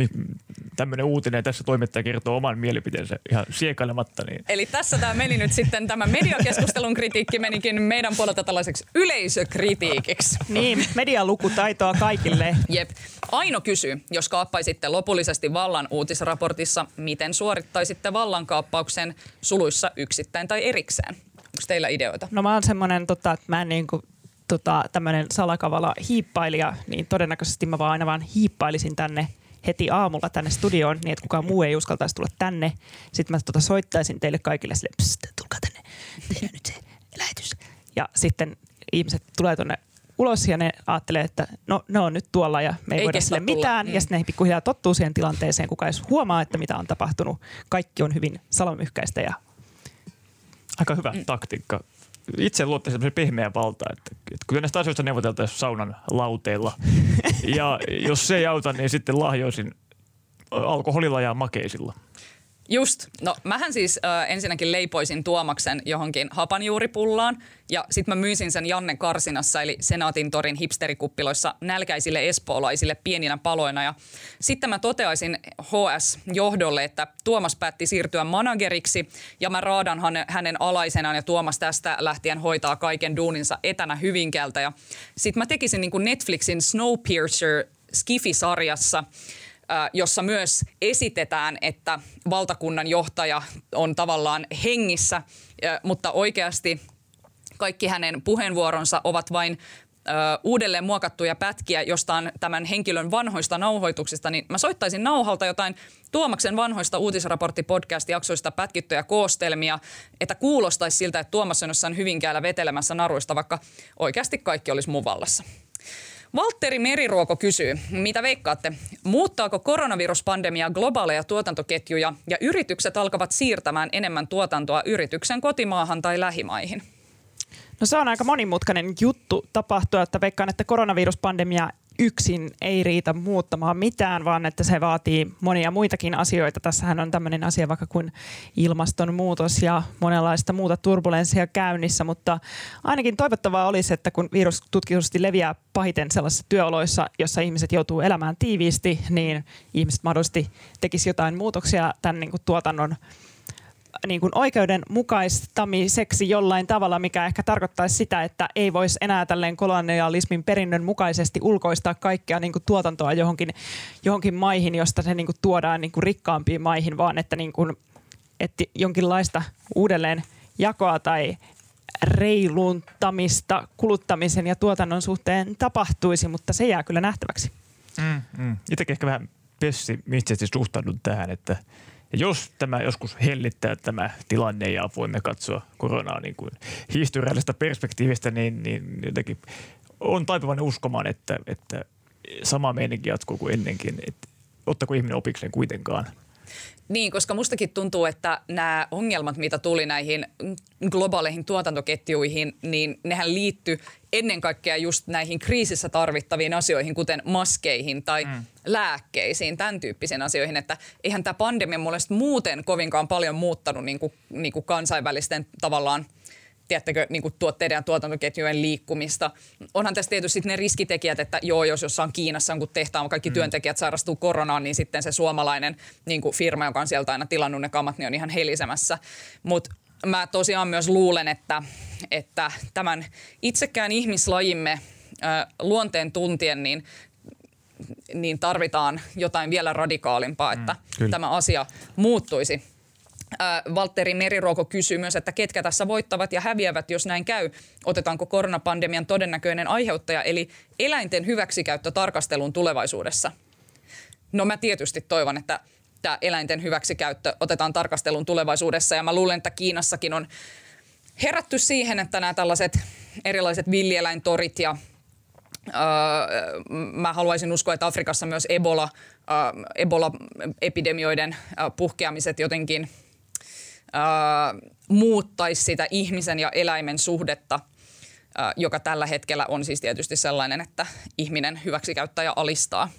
tämmöinen uutinen ja tässä toimittaja kertoo oman mielipiteensä ihan siekailematta. Niin. Eli tässä tämä meni nyt sitten, tämä mediakeskustelun kritiikki menikin meidän puolelta tällaiseksi yleisökritiikiksi. Niin, medialukutaitoa kaikille. Jep. Aino kysyy, jos kaappaisitte lopullisesti vallan uutisraportissa, miten suorittaisitte vallankaappauksen suluissa yksittäin tai erikseen? Onko teillä ideoita? No mä oon semmoinen, tota, että mä en niin kuin tota, tämmöinen salakavala hiippailija, niin todennäköisesti mä vaan aina vaan hiippailisin tänne heti aamulla tänne studioon, niin että kukaan muu ei uskaltaisi tulla tänne. Sitten mä tota soittaisin teille kaikille sille, pst, tulkaa tänne, tehdään nyt se lähetys. Ja sitten ihmiset tulee tuonne ulos ja ne ajattelee, että no ne on nyt tuolla ja me ei, ei voida sille mitään. Mm. Ja sitten ne pikkuhiljaa tottuu siihen tilanteeseen, kuka edes huomaa, että mitä on tapahtunut. Kaikki on hyvin salamyhkäistä ja Aika hyvä mm. taktiikka itse luottaisin semmoisen pehmeä valta, että, että kun näistä asioista neuvoteltaisiin saunan lauteilla ja jos se ei auta, niin sitten lahjoisin alkoholilla ja makeisilla. Just. No mähän siis äh, ensinnäkin leipoisin Tuomaksen johonkin hapanjuuripullaan ja sitten mä myisin sen Janne Karsinassa eli Senaatin torin hipsterikuppiloissa nälkäisille espoolaisille pieninä paloina. Ja sitten mä toteaisin HS-johdolle, että Tuomas päätti siirtyä manageriksi ja mä raadan hänen, alaisenaan ja Tuomas tästä lähtien hoitaa kaiken duuninsa etänä Hyvinkältä. Ja sitten mä tekisin niin kuin Netflixin Snowpiercer Skifi-sarjassa – jossa myös esitetään, että valtakunnan johtaja on tavallaan hengissä, mutta oikeasti kaikki hänen puheenvuoronsa ovat vain uudelleen muokattuja pätkiä jostain tämän henkilön vanhoista nauhoituksista, niin mä soittaisin nauhalta jotain Tuomaksen vanhoista uutisraportti-podcast-jaksoista pätkittyjä koostelmia, että kuulostaisi siltä, että Tuomas on jossain Hyvinkäällä vetelemässä naruista, vaikka oikeasti kaikki olisi mun vallassa. Valtteri Meriruoko kysyy, mitä veikkaatte? Muuttaako koronaviruspandemia globaaleja tuotantoketjuja ja yritykset alkavat siirtämään enemmän tuotantoa yrityksen kotimaahan tai lähimaihin? No se on aika monimutkainen juttu tapahtua, että veikkaan, että koronaviruspandemia yksin ei riitä muuttamaan mitään, vaan että se vaatii monia muitakin asioita. Tässähän on tämmöinen asia vaikka kuin ilmastonmuutos ja monenlaista muuta turbulenssia käynnissä, mutta ainakin toivottavaa olisi, että kun virus tutkitusti leviää pahiten sellaisissa työoloissa, jossa ihmiset joutuu elämään tiiviisti, niin ihmiset mahdollisesti tekisi jotain muutoksia tämän niin kuin tuotannon niin kuin oikeudenmukaistamiseksi jollain tavalla, mikä ehkä tarkoittaisi sitä, että ei voisi enää tälleen kolonialismin perinnön mukaisesti ulkoistaa kaikkea niin kuin tuotantoa johonkin, johonkin maihin, josta se niin kuin tuodaan niin kuin rikkaampiin maihin, vaan että, niin kuin, että jonkinlaista uudelleen jakoa tai reiluntamista kuluttamisen ja tuotannon suhteen tapahtuisi, mutta se jää kyllä nähtäväksi. Mm, mm. Itsekin ehkä vähän pessimistisesti suhtaudun tähän, että – ja jos tämä joskus hellittää tämä tilanne ja voimme katsoa koronaa niin kuin historiallisesta perspektiivistä, niin, niin jotenkin on taipuvainen uskomaan, että, että sama meininki jatkuu kuin ennenkin. Että ottako ihminen opikseen kuitenkaan – niin, koska mustakin tuntuu, että nämä ongelmat, mitä tuli näihin globaaleihin tuotantoketjuihin, niin nehän liittyy ennen kaikkea just näihin kriisissä tarvittaviin asioihin, kuten maskeihin tai mm. lääkkeisiin, tämän tyyppisiin asioihin. Että eihän tämä pandemia mulle muuten kovinkaan paljon muuttanut niin kuin, niin kuin kansainvälisten tavallaan – tiedättekö, niin kuin tuotteiden ja tuotantoketjujen liikkumista. Onhan tässä tietysti ne riskitekijät, että joo, jos jossain Kiinassa kun tehtaan kaikki mm. työntekijät sairastuu koronaan, niin sitten se suomalainen niin kuin firma, joka on sieltä aina tilannut ne kamat, niin on ihan helisemässä. Mutta mä tosiaan myös luulen, että, että tämän itsekään ihmislajimme luonteen tuntien, niin niin tarvitaan jotain vielä radikaalimpaa, että mm, tämä asia muuttuisi. Valtteri Meriruoko kysyy myös, että ketkä tässä voittavat ja häviävät, jos näin käy. Otetaanko koronapandemian todennäköinen aiheuttaja, eli eläinten hyväksikäyttö tarkastelun tulevaisuudessa? No mä tietysti toivon, että tämä eläinten hyväksikäyttö otetaan tarkastelun tulevaisuudessa ja mä luulen, että Kiinassakin on herätty siihen, että nämä tällaiset erilaiset villieläintorit ja mä haluaisin uskoa, että Afrikassa myös Ebola, Ebola-epidemioiden puhkeamiset jotenkin muuttaisi sitä ihmisen ja eläimen suhdetta, joka tällä hetkellä on siis tietysti sellainen, että ihminen hyväksikäyttäjä alistaa,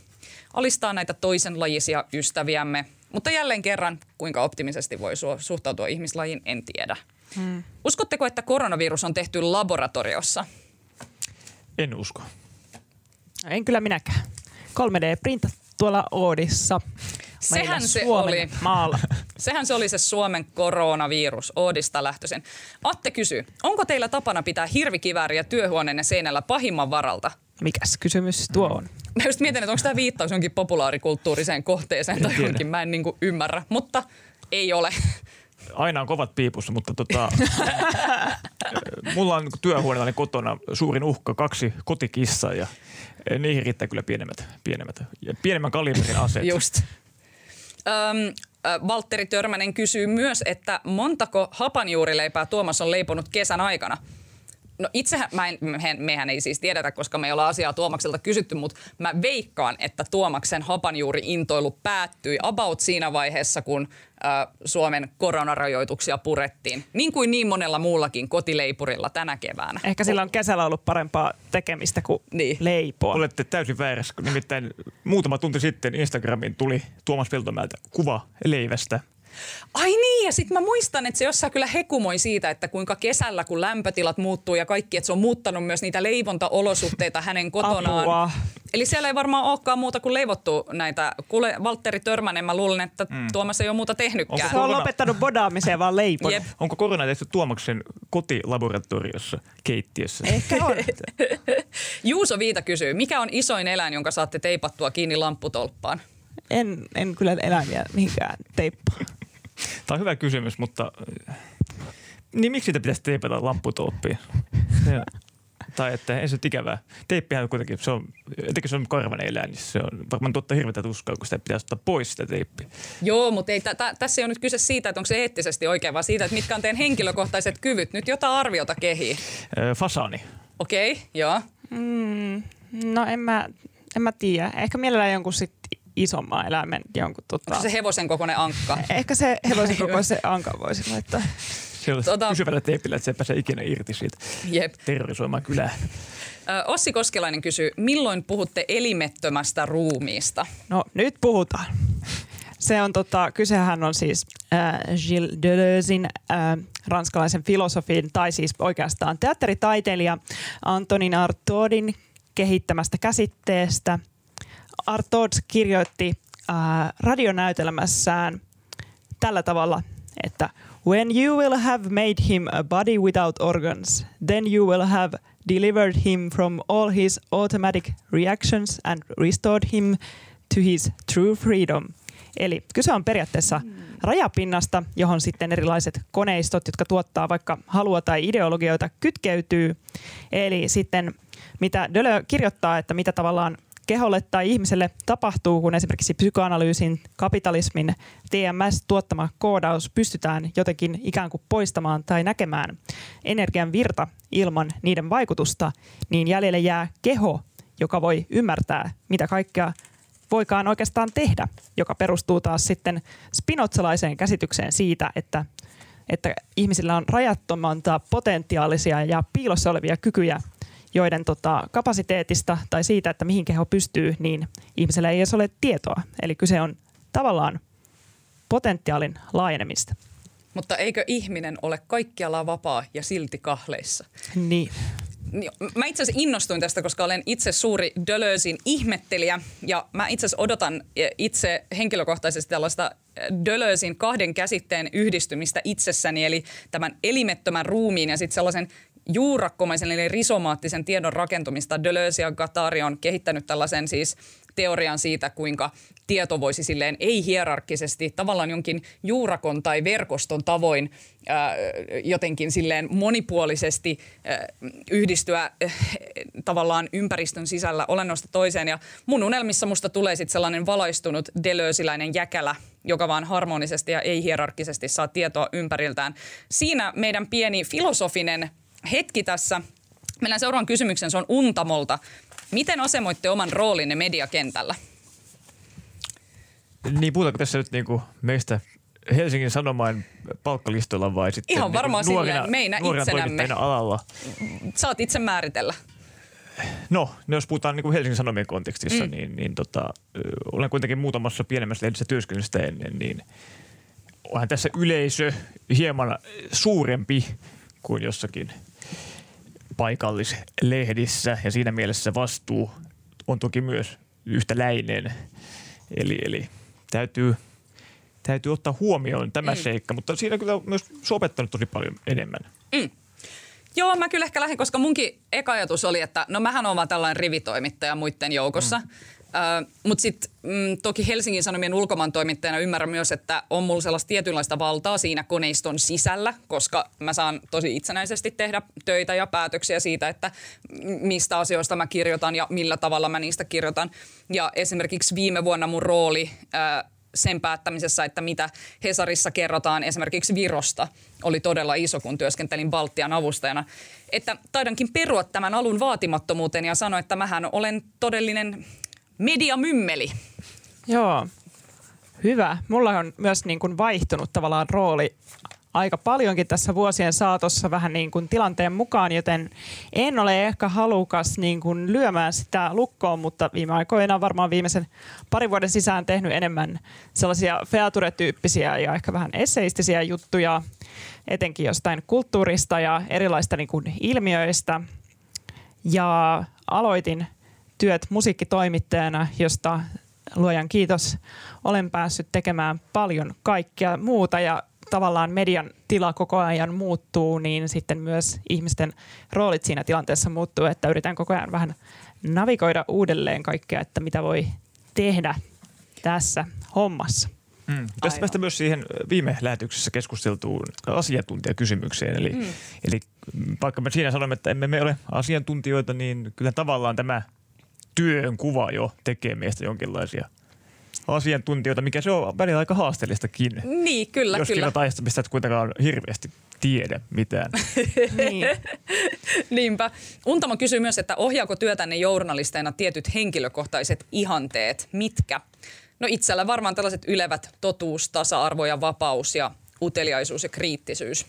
alistaa näitä toisenlajisia ystäviämme. Mutta jälleen kerran, kuinka optimisesti voi suhtautua ihmislajiin, en tiedä. Hmm. Uskotteko, että koronavirus on tehty laboratoriossa? En usko. En kyllä minäkään. 3D-printa tuolla Oodissa. Sehän se Suomen oli. Maalla. Sehän se oli se Suomen koronavirus Oodista lähtöisin. Atte kysyy, onko teillä tapana pitää hirvikivääriä työhuoneenne seinällä pahimman varalta? Mikäs kysymys tuo on? Mä just mietin, että onko tämä viittaus jonkin populaarikulttuuriseen kohteeseen tai johonkin, mä en niinku ymmärrä, mutta ei ole. Aina on kovat piipussa, mutta tota, mulla on työhuoneellani kotona suurin uhka, kaksi kotikissaa ja niihin riittää kyllä pienemmät, pienemmät pienemmän kalibrin aseet. Just. Öm, Valtteri Törmänen kysyy myös, että montako hapanjuurileipää Tuomas on leiponut kesän aikana – No itsehän, mä en, mehän, mehän ei siis tiedetä, koska me ei olla asiaa Tuomakselta kysytty, mutta mä veikkaan, että Tuomaksen hapanjuuri-intoilu päättyi about siinä vaiheessa, kun äh, Suomen koronarajoituksia purettiin. Niin kuin niin monella muullakin kotileipurilla tänä keväänä. Ehkä sillä on kesällä ollut parempaa tekemistä kuin niin. leipoa. Olette täysin väärässä, nimittäin muutama tunti sitten Instagramiin tuli Tuomas Peltomäeltä kuva leivästä – Ai niin, ja sitten mä muistan, että se jossain kyllä hekumoi siitä, että kuinka kesällä, kun lämpötilat muuttuu ja kaikki, että se on muuttanut myös niitä leivontaolosuhteita hänen kotonaan. Apua. Eli siellä ei varmaan olekaan muuta kuin leivottu näitä. Kuule, Valtteri Törmänen, mä luulen, että mm. Tuomas ei ole muuta tehnytkään. Onko se on lopettanut bodaamiseen vaan leipon. Jep. Onko korona tehty Tuomaksen kotilaboratoriossa, keittiössä? Ehkä on. Juuso Viita kysyy, mikä on isoin eläin, jonka saatte teipattua kiinni lampputolppaan? En, en kyllä eläimiä mihinkään teippaa. Tämä on hyvä kysymys, mutta niin miksi sitä pitäisi teipata lampputolppiin? tai että ei se ole ikävää. Teippihän kuitenkin, se on, etenkin se on karvanen eläin, niin se on varmaan tuottaa hirveätä tuskaa, kun sitä pitäisi ottaa pois sitä teippiä. Joo, mutta ei, t- t- tässä ei ole nyt kyse siitä, että onko se eettisesti oikein, vaan siitä, että mitkä on teidän henkilökohtaiset kyvyt. Nyt jotain arviota kehii. Öö, fasani. Okei, okay, joo. Mm, no en mä, en mä tiedä. Ehkä mielellään jonkun sit isomman eläimen jonkun tota... Onko se hevosen kokoinen ankka? Ehkä se hevosen kokoinen anka voisi laittaa. Se on tota... pysyvällä teipillä, että se ei pääse ikinä irti siitä Jep. terrorisoimaan kylää. Ossi Koskelainen kysyy, milloin puhutte elimettömästä ruumiista? No nyt puhutaan. Se on tota, kysehän on siis äh, Gilles Deleuzein äh, ranskalaisen filosofin tai siis oikeastaan teatteritaiteilija Antonin Artaudin kehittämästä käsitteestä – Artaud kirjoitti äh, radionäytelmässään tällä tavalla, että When you will have made him a body without organs, then you will have delivered him from all his automatic reactions and restored him to his true freedom. Eli kyse on periaatteessa mm. rajapinnasta, johon sitten erilaiset koneistot, jotka tuottaa vaikka halua tai ideologioita, kytkeytyy. Eli sitten mitä Dölö kirjoittaa, että mitä tavallaan keholle tai ihmiselle tapahtuu, kun esimerkiksi psykoanalyysin, kapitalismin, TMS-tuottama koodaus pystytään jotenkin ikään kuin poistamaan tai näkemään energian virta ilman niiden vaikutusta, niin jäljelle jää keho, joka voi ymmärtää, mitä kaikkea voikaan oikeastaan tehdä, joka perustuu taas sitten spinotsalaiseen käsitykseen siitä, että että ihmisillä on rajattomanta potentiaalisia ja piilossa olevia kykyjä joiden tota, kapasiteetista tai siitä, että mihin keho pystyy, niin ihmisellä ei edes ole tietoa. Eli kyse on tavallaan potentiaalin laajenemista. Mutta eikö ihminen ole kaikkialla vapaa ja silti kahleissa? Niin. mä itse asiassa innostuin tästä, koska olen itse suuri Dölösin ihmettelijä ja mä itse asiassa odotan itse henkilökohtaisesti tällaista Dölösin kahden käsitteen yhdistymistä itsessäni, eli tämän elimettömän ruumiin ja sitten sellaisen juurakkomaisen eli risomaattisen tiedon rakentumista. Deleuze ja Gattari on kehittänyt tällaisen siis teorian siitä, kuinka tieto voisi silleen ei-hierarkkisesti tavallaan jonkin juurakon tai verkoston tavoin ää, jotenkin silleen monipuolisesti ää, yhdistyä ää, tavallaan ympäristön sisällä olennosta toiseen. Ja mun unelmissa musta tulee sitten sellainen valaistunut delösiläinen jäkälä, joka vaan harmonisesti ja ei-hierarkkisesti saa tietoa ympäriltään. Siinä meidän pieni filosofinen hetki tässä. Meillä seuraavan kysymyksen, se on Untamolta. Miten asemoitte oman roolinne mediakentällä? Niin, puhutaanko tässä nyt niinku meistä Helsingin Sanomain palkkalistoilla vai sitten Ihan niinku varmaan nuorina, silleen, meinä itsenämme. alalla? Saat itse määritellä. No, no jos puhutaan niin kuin Helsingin Sanomien kontekstissa, mm. niin, niin tota, olen kuitenkin muutamassa pienemmässä lehdessä työskennellyt ennen, niin onhan tässä yleisö hieman suurempi kuin jossakin paikallislehdissä ja siinä mielessä vastuu on toki myös yhtäläinen. Eli, eli täytyy, täytyy ottaa huomioon tämä mm. seikka, mutta siinä kyllä on myös sopettanut tosi paljon enemmän. Mm. Joo, mä kyllä ehkä lähdin, koska munkin eka ajatus oli, että no mähän olen vaan tällainen rivitoimittaja muiden joukossa. Mm. Uh, Mutta sitten mm, toki Helsingin Sanomien ulkomaan toimittajana ymmärrän myös, että on mulla sellaista tietynlaista valtaa siinä koneiston sisällä, koska mä saan tosi itsenäisesti tehdä töitä ja päätöksiä siitä, että mistä asioista mä kirjoitan ja millä tavalla mä niistä kirjoitan. Ja esimerkiksi viime vuonna mun rooli uh, sen päättämisessä, että mitä Hesarissa kerrotaan esimerkiksi Virosta, oli todella iso, kun työskentelin Baltian avustajana. Että taidankin perua tämän alun vaatimattomuuden ja sanoa, että mähän olen todellinen mediamymmeli. Joo, hyvä. Mulla on myös niin kuin vaihtunut tavallaan rooli aika paljonkin tässä vuosien saatossa vähän niin kuin tilanteen mukaan, joten en ole ehkä halukas niin kuin lyömään sitä lukkoon, mutta viime aikoina varmaan viimeisen parin vuoden sisään tehnyt enemmän sellaisia feature-tyyppisiä ja ehkä vähän esseistisiä juttuja, etenkin jostain kulttuurista ja erilaista niin kuin ilmiöistä. Ja aloitin – työt musiikkitoimittajana, josta luojan kiitos olen päässyt tekemään paljon kaikkea muuta ja tavallaan median tila koko ajan muuttuu, niin sitten myös ihmisten roolit siinä tilanteessa muuttuu, että yritän koko ajan vähän navigoida uudelleen kaikkea, että mitä voi tehdä tässä hommassa. Mm. Tästä päästä myös siihen viime lähetyksessä keskusteltuun asiantuntijakysymykseen. Eli, mm. eli vaikka me siinä sanomme, että emme me ole asiantuntijoita, niin kyllä tavallaan tämä työn kuva jo tekee meistä jonkinlaisia asiantuntijoita, mikä se on välillä aika haasteellistakin. Niin, kyllä, Jos kyllä. taista, mistä et kuitenkaan hirveästi tiedä mitään. niin. Niinpä. Untamo kysyy myös, että ohjaako työtänne journalisteina tietyt henkilökohtaiset ihanteet? Mitkä? No itsellä varmaan tällaiset ylevät totuus, tasa-arvo ja vapaus ja uteliaisuus ja kriittisyys.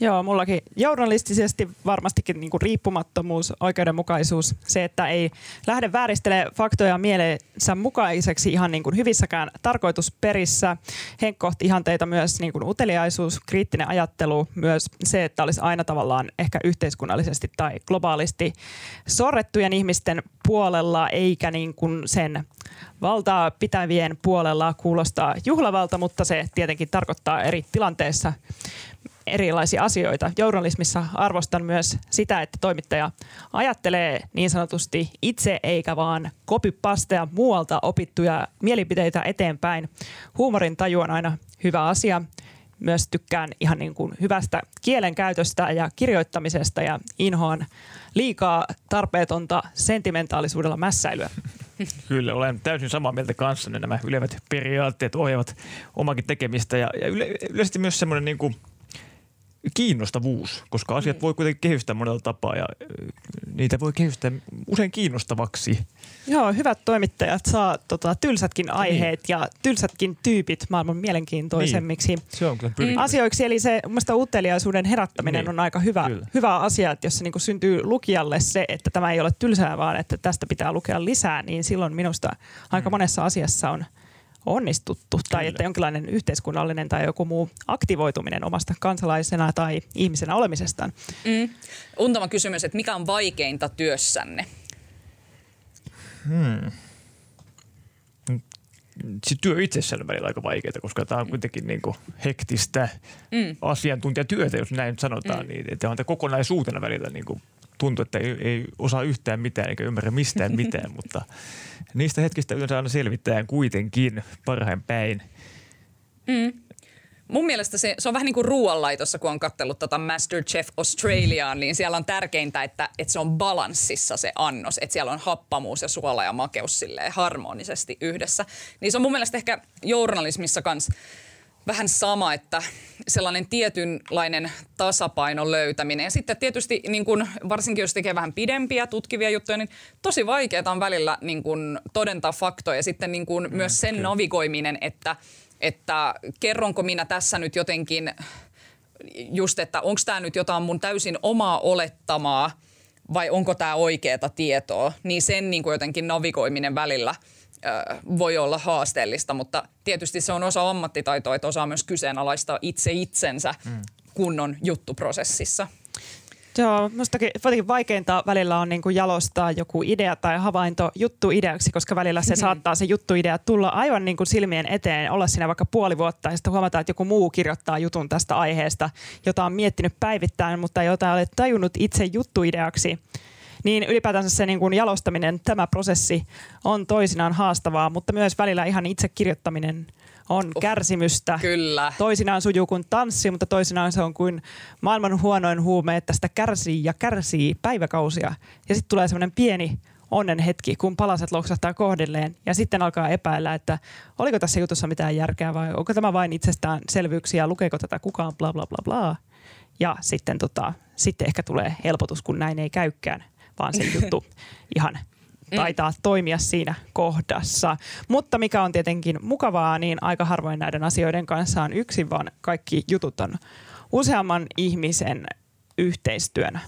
Joo, mullakin journalistisesti varmastikin niin kuin riippumattomuus, oikeudenmukaisuus, se, että ei lähde vääristele faktoja mielensä mukaiseksi ihan niin kuin hyvissäkään tarkoitusperissä. Henkkohti ihanteita myös niin kuin uteliaisuus, kriittinen ajattelu, myös se, että olisi aina tavallaan ehkä yhteiskunnallisesti tai globaalisti sorrettujen ihmisten puolella, eikä niin kuin sen valtaa pitävien puolella kuulostaa juhlavalta, mutta se tietenkin tarkoittaa eri tilanteissa erilaisia asioita. Journalismissa arvostan myös sitä, että toimittaja ajattelee niin sanotusti itse eikä vaan kopipastea muualta opittuja mielipiteitä eteenpäin. Huumorin taju on aina hyvä asia. Myös tykkään ihan niin kuin hyvästä kielenkäytöstä ja kirjoittamisesta ja inhoan liikaa tarpeetonta sentimentaalisuudella mässäilyä. Kyllä, olen täysin samaa mieltä kanssanne. Nämä ylevät periaatteet ohjaavat omakin tekemistä ja, ja yle, yleisesti myös semmoinen niin kuin – kiinnostavuus, koska asiat mm. voi kuitenkin kehystää monella tapaa ja niitä voi kehystää usein kiinnostavaksi. Joo, hyvät toimittajat saa tota, tylsätkin niin. aiheet niin. ja tylsätkin tyypit maailman mielenkiintoisemmiksi niin. Se on kyllä mm. asioiksi. Eli se musta uteliaisuuden herättäminen niin. on aika hyvä, hyvä asia, että jos se niin syntyy lukijalle se, että tämä ei ole tylsää, vaan että tästä pitää lukea lisää, niin silloin minusta aika mm. monessa asiassa on, onnistuttu Kyllä. tai että jonkinlainen yhteiskunnallinen tai joku muu aktivoituminen omasta kansalaisena tai ihmisenä olemisestaan. Mm. Untama kysymys, että mikä on vaikeinta työssänne? Hmm se työ itsessään on välillä aika vaikeaa, koska tämä on kuitenkin niin kuin hektistä mm. asiantuntijatyötä, jos näin sanotaan. Mm. Niin, että on kokonaisuutena välillä niin kuin tuntuu, että ei, ei osaa yhtään mitään eikä ymmärrä mistään mitään, mutta niistä hetkistä yleensä aina selvittää kuitenkin parhain päin. Mm. Mun mielestä se, se on vähän niin kuin ruoanlaitossa, kun on katsellut tota Masterchef Australiaa, niin siellä on tärkeintä, että, että se on balanssissa se annos, että siellä on happamuus ja suola ja makeus harmonisesti yhdessä. Niin se on mun mielestä ehkä journalismissa kanssa vähän sama, että sellainen tietynlainen tasapaino löytäminen. Ja sitten tietysti niin kun, varsinkin jos tekee vähän pidempiä tutkivia juttuja, niin tosi vaikeaa on välillä niin kun, todentaa faktoja. Ja sitten niin kun, mm, myös sen kyllä. navigoiminen, että, että kerronko minä tässä nyt jotenkin just, että onko tämä nyt jotain mun täysin omaa olettamaa vai onko tämä oikeaa tietoa, niin sen niin jotenkin navigoiminen välillä – voi olla haasteellista, mutta tietysti se on osa ammattitaitoa, että osaa myös kyseenalaistaa itse itsensä mm. kunnon juttuprosessissa. Joo, minustakin vaikeinta välillä on niin kuin jalostaa joku idea tai havainto juttuideaksi, koska välillä se mm-hmm. saattaa se juttuidea tulla aivan niin kuin silmien eteen, olla siinä vaikka puoli vuotta ja sitten huomata, että joku muu kirjoittaa jutun tästä aiheesta, jota on miettinyt päivittäin, mutta jota ei ole tajunnut itse juttuideaksi niin ylipäätänsä se niin kuin jalostaminen, tämä prosessi on toisinaan haastavaa, mutta myös välillä ihan itse kirjoittaminen on uh, kärsimystä. Kyllä. Toisinaan sujuu kuin tanssi, mutta toisinaan se on kuin maailman huonoin huume, että sitä kärsii ja kärsii päiväkausia. Ja sitten tulee semmoinen pieni onnen hetki, kun palaset loksahtaa kohdilleen ja sitten alkaa epäillä, että oliko tässä jutussa mitään järkeä vai onko tämä vain itsestäänselvyyksiä, lukeeko tätä kukaan, bla bla bla bla. Ja sitten, tota, sitten ehkä tulee helpotus, kun näin ei käykään vaan se juttu ihan taitaa toimia siinä kohdassa. Mutta mikä on tietenkin mukavaa, niin aika harvoin näiden asioiden kanssa on yksin, vaan kaikki jutut on useamman ihmisen yhteistyönä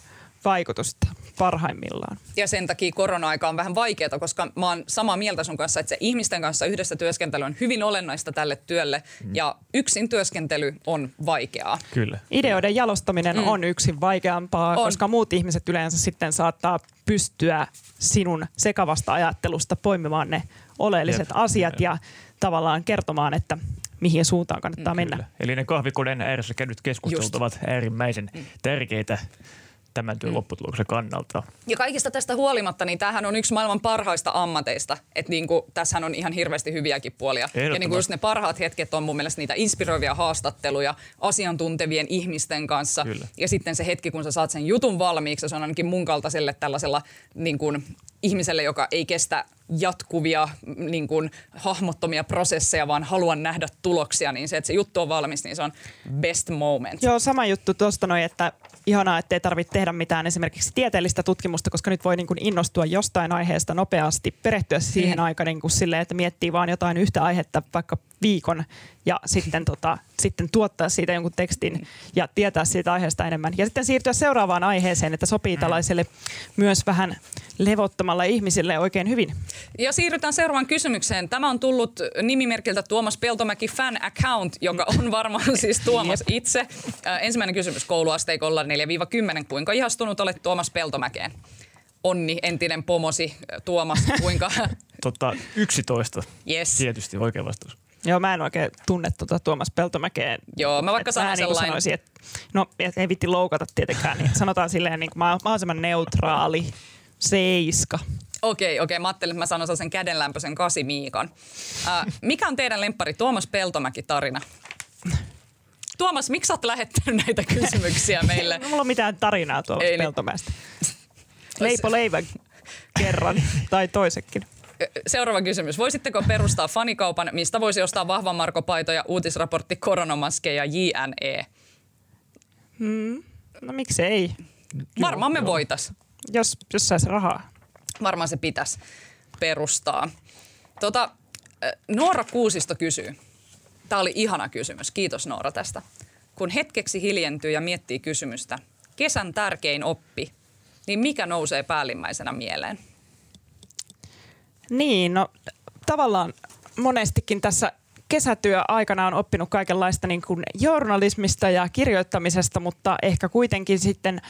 vaikutusta parhaimmillaan. Ja sen takia korona-aika on vähän vaikeaa, koska mä oon samaa mieltä sun kanssa, että se ihmisten kanssa yhdessä työskentely on hyvin olennaista tälle työlle mm. ja yksin työskentely on vaikeaa. Kyllä. Ideoiden jalostaminen mm. on yksin vaikeampaa, on. koska muut ihmiset yleensä sitten saattaa pystyä sinun sekavasta ajattelusta poimimaan ne oleelliset Jep. asiat ja tavallaan kertomaan, että mihin suuntaan kannattaa mm, mennä. Eli ne kahvikoneen ääressä käydyt keskustelut Just. ovat äärimmäisen mm. tärkeitä tämän työn mm. lopputuloksen kannalta. Ja kaikista tästä huolimatta, niin tämähän on yksi maailman parhaista ammateista. Että niin kuin, tässähän on ihan hirveästi hyviäkin puolia. Ja niin kuin just ne parhaat hetket on mun mielestä niitä inspiroivia haastatteluja asiantuntevien ihmisten kanssa. Kyllä. Ja sitten se hetki, kun sä saat sen jutun valmiiksi, se on ainakin mun kaltaiselle tällaisella niin kuin, ihmiselle, joka ei kestä jatkuvia niin kuin, hahmottomia prosesseja, vaan haluan nähdä tuloksia, niin se, että se juttu on valmis, niin se on best moment. Joo, sama juttu tuosta noin, että ihanaa, ettei tarvitse tehdä mitään esimerkiksi tieteellistä tutkimusta, koska nyt voi niin kuin innostua jostain aiheesta nopeasti, perehtyä siihen mm. aikaan niin kuin silleen, että miettii vaan jotain yhtä aihetta vaikka viikon ja sitten, tota, sitten tuottaa siitä jonkun tekstin ja tietää siitä aiheesta enemmän. Ja sitten siirtyä seuraavaan aiheeseen, että sopii mm. tällaiselle myös vähän levottomalla ihmisille oikein hyvin. Ja siirrytään seuraavaan kysymykseen. Tämä on tullut nimimerkiltä Tuomas Peltomäki fan account, joka on varmaan siis Tuomas itse. Ensimmäinen kysymys kouluasteikolla 4-10. Kuinka ihastunut olet Tuomas Peltomäkeen? Onni, entinen pomosi Tuomas, kuinka? Totta, 11. Yes. Tietysti oikea vastaus. Joo, mä en oikein tunne tuota Tuomas Peltomäkeä. Joo, mä vaikka sanon niin sellainen. Sanoisin, että, no ei vitti loukata tietenkään, niin sanotaan silleen niin kuin mahdollisimman neutraali seiska. Okei, okei. Mä ajattelin, että mä sanon sen kädenlämpöisen kasimiikan. Äh, mikä on teidän lempari Tuomas Peltomäki-tarina? Tuomas, miksi oot lähettänyt näitä kysymyksiä meille? No, mulla on mitään tarinaa Tuomas Ei, niin. Peltomäestä. Leipo leivän kerran tai toisekin. Seuraava kysymys. Voisitteko perustaa fanikaupan, mistä voisi ostaa vahvan Marko-paitoja, uutisraportti, koronamaskeja, JNE? Hmm. No miksei? Varmaan me voitais. Jos, jos saisi rahaa. Varmaan se pitäisi perustaa. Tota, Noora Kuusisto kysyy. Tämä oli ihana kysymys. Kiitos Noora tästä. Kun hetkeksi hiljentyy ja miettii kysymystä, kesän tärkein oppi, niin mikä nousee päällimmäisenä mieleen? Niin, no tavallaan monestikin tässä kesätyö aikana on oppinut kaikenlaista niin kuin journalismista ja kirjoittamisesta, mutta ehkä kuitenkin sitten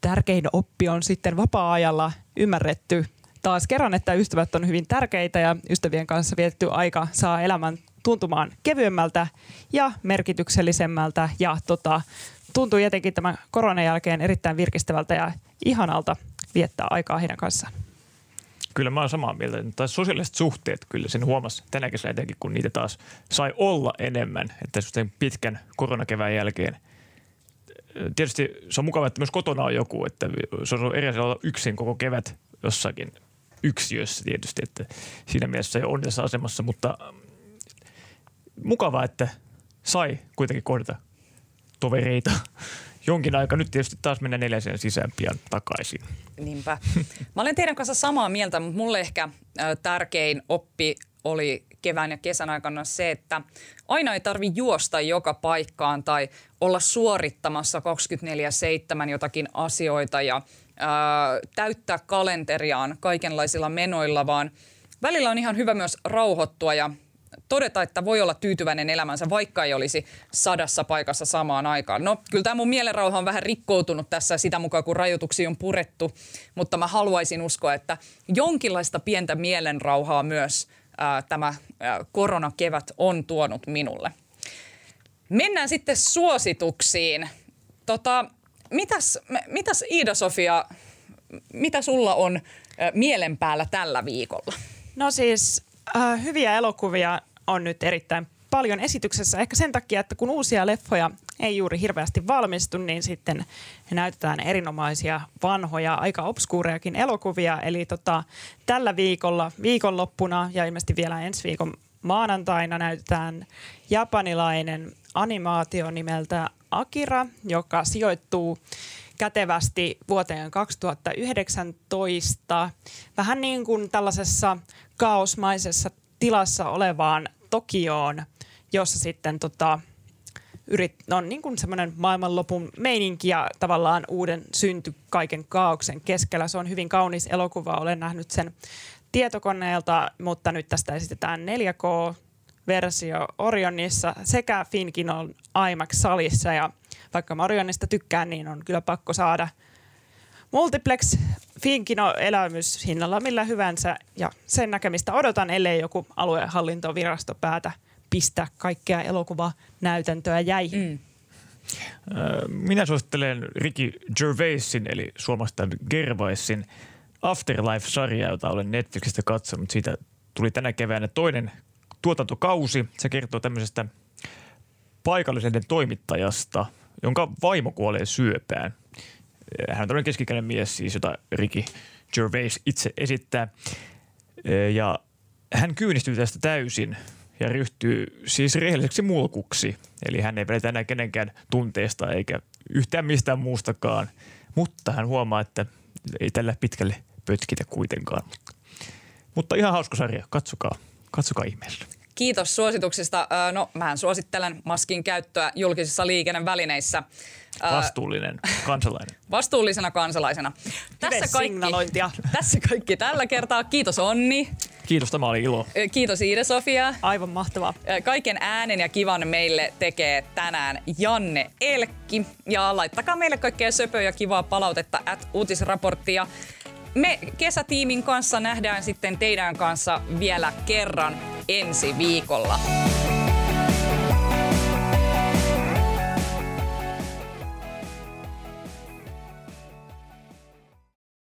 tärkein oppi on sitten vapaa-ajalla ymmärretty taas kerran, että ystävät on hyvin tärkeitä ja ystävien kanssa vietetty aika saa elämän tuntumaan kevyemmältä ja merkityksellisemmältä ja tota, tuntuu jotenkin tämän koronan jälkeen erittäin virkistävältä ja ihanalta viettää aikaa heidän kanssaan. Kyllä mä oon samaa mieltä. Tai sosiaaliset suhteet kyllä sen huomasi tänä kesänä etenkin, kun niitä taas sai olla enemmän. Että pitkän koronakevään jälkeen. Tietysti se on mukava, että myös kotona on joku, että se on eri olla yksin koko kevät jossakin yksiössä tietysti, että siinä mielessä ei onnessa asemassa, mutta mukavaa, että sai kuitenkin kohdata tovereita jonkin aikaa. Nyt tietysti taas mennä neljäsen sisään pian takaisin. Niinpä. Mä olen teidän kanssa samaa mieltä, mutta mulle ehkä tärkein oppi oli kevään ja kesän aikana se, että aina ei tarvi juosta joka paikkaan tai olla suorittamassa 24-7 jotakin asioita ja ää, täyttää kalenteriaan kaikenlaisilla menoilla, vaan välillä on ihan hyvä myös rauhoittua ja todeta, että voi olla tyytyväinen elämänsä, vaikka ei olisi sadassa paikassa samaan aikaan. No, kyllä tämä mun mielenrauha on vähän rikkoutunut tässä sitä mukaan, kun rajoituksia on purettu, mutta mä haluaisin uskoa, että jonkinlaista pientä mielenrauhaa myös ää, tämä ää, koronakevät on tuonut minulle. Mennään sitten suosituksiin. Tota, mitäs, mitäs Iida-Sofia, mitä sulla on ää, mielen päällä tällä viikolla? No siis äh, hyviä elokuvia on nyt erittäin paljon esityksessä. Ehkä sen takia, että kun uusia leffoja ei juuri hirveästi valmistu, niin sitten näytetään erinomaisia vanhoja, aika obskuurejakin elokuvia. Eli tota, tällä viikolla, viikonloppuna ja ilmeisesti vielä ensi viikon maanantaina näytetään japanilainen animaatio nimeltä Akira, joka sijoittuu kätevästi vuoteen 2019. Vähän niin kuin tällaisessa kaosmaisessa tilassa olevaan Tokioon, jossa sitten tota, yrit, on niin kuin semmoinen maailmanlopun meininki ja tavallaan uuden synty kaiken kaauksen keskellä. Se on hyvin kaunis elokuva. Olen nähnyt sen tietokoneelta, mutta nyt tästä esitetään 4K-versio Orionissa sekä Finkinon IMAX-salissa. Ja vaikka mä Orionista tykkään, niin on kyllä pakko saada – Multiplex Finkino elämys hinnalla millä hyvänsä ja sen näkemistä odotan, ellei joku aluehallintovirasto päätä pistää kaikkea elokuvanäytäntöä jäihin. Mm. Minä suosittelen Ricky Gervaisin eli suomasta Gervaisin Afterlife-sarjaa, jota olen Netflixistä katsonut. Siitä tuli tänä keväänä toinen tuotantokausi. Se kertoo tämmöisestä paikallisen toimittajasta, jonka vaimo kuolee syöpään hän on tämmöinen keskikäinen mies siis, jota Ricky Gervais itse esittää. Ja hän kyynistyy tästä täysin ja ryhtyy siis rehelliseksi mulkuksi. Eli hän ei välitä enää kenenkään tunteesta eikä yhtään mistään muustakaan. Mutta hän huomaa, että ei tällä pitkälle pötkitä kuitenkaan. Mutta ihan hauska sarja, katsokaa, katsokaa ihmeellä. Kiitos suosituksista. No, mä suosittelen maskin käyttöä julkisissa liikennevälineissä. Vastuullinen kansalainen. Vastuullisena kansalaisena. Tässä kaikki, tässä kaikki tällä kertaa. Kiitos Onni. Kiitos, tämä oli ilo. Kiitos Iida-Sofia. Aivan mahtavaa. Kaiken äänen ja kivan meille tekee tänään Janne Elkki. Ja laittakaa meille kaikkea söpöä ja kivaa palautetta at uutisraporttia. Me kesätiimin kanssa nähdään sitten teidän kanssa vielä kerran ensi viikolla.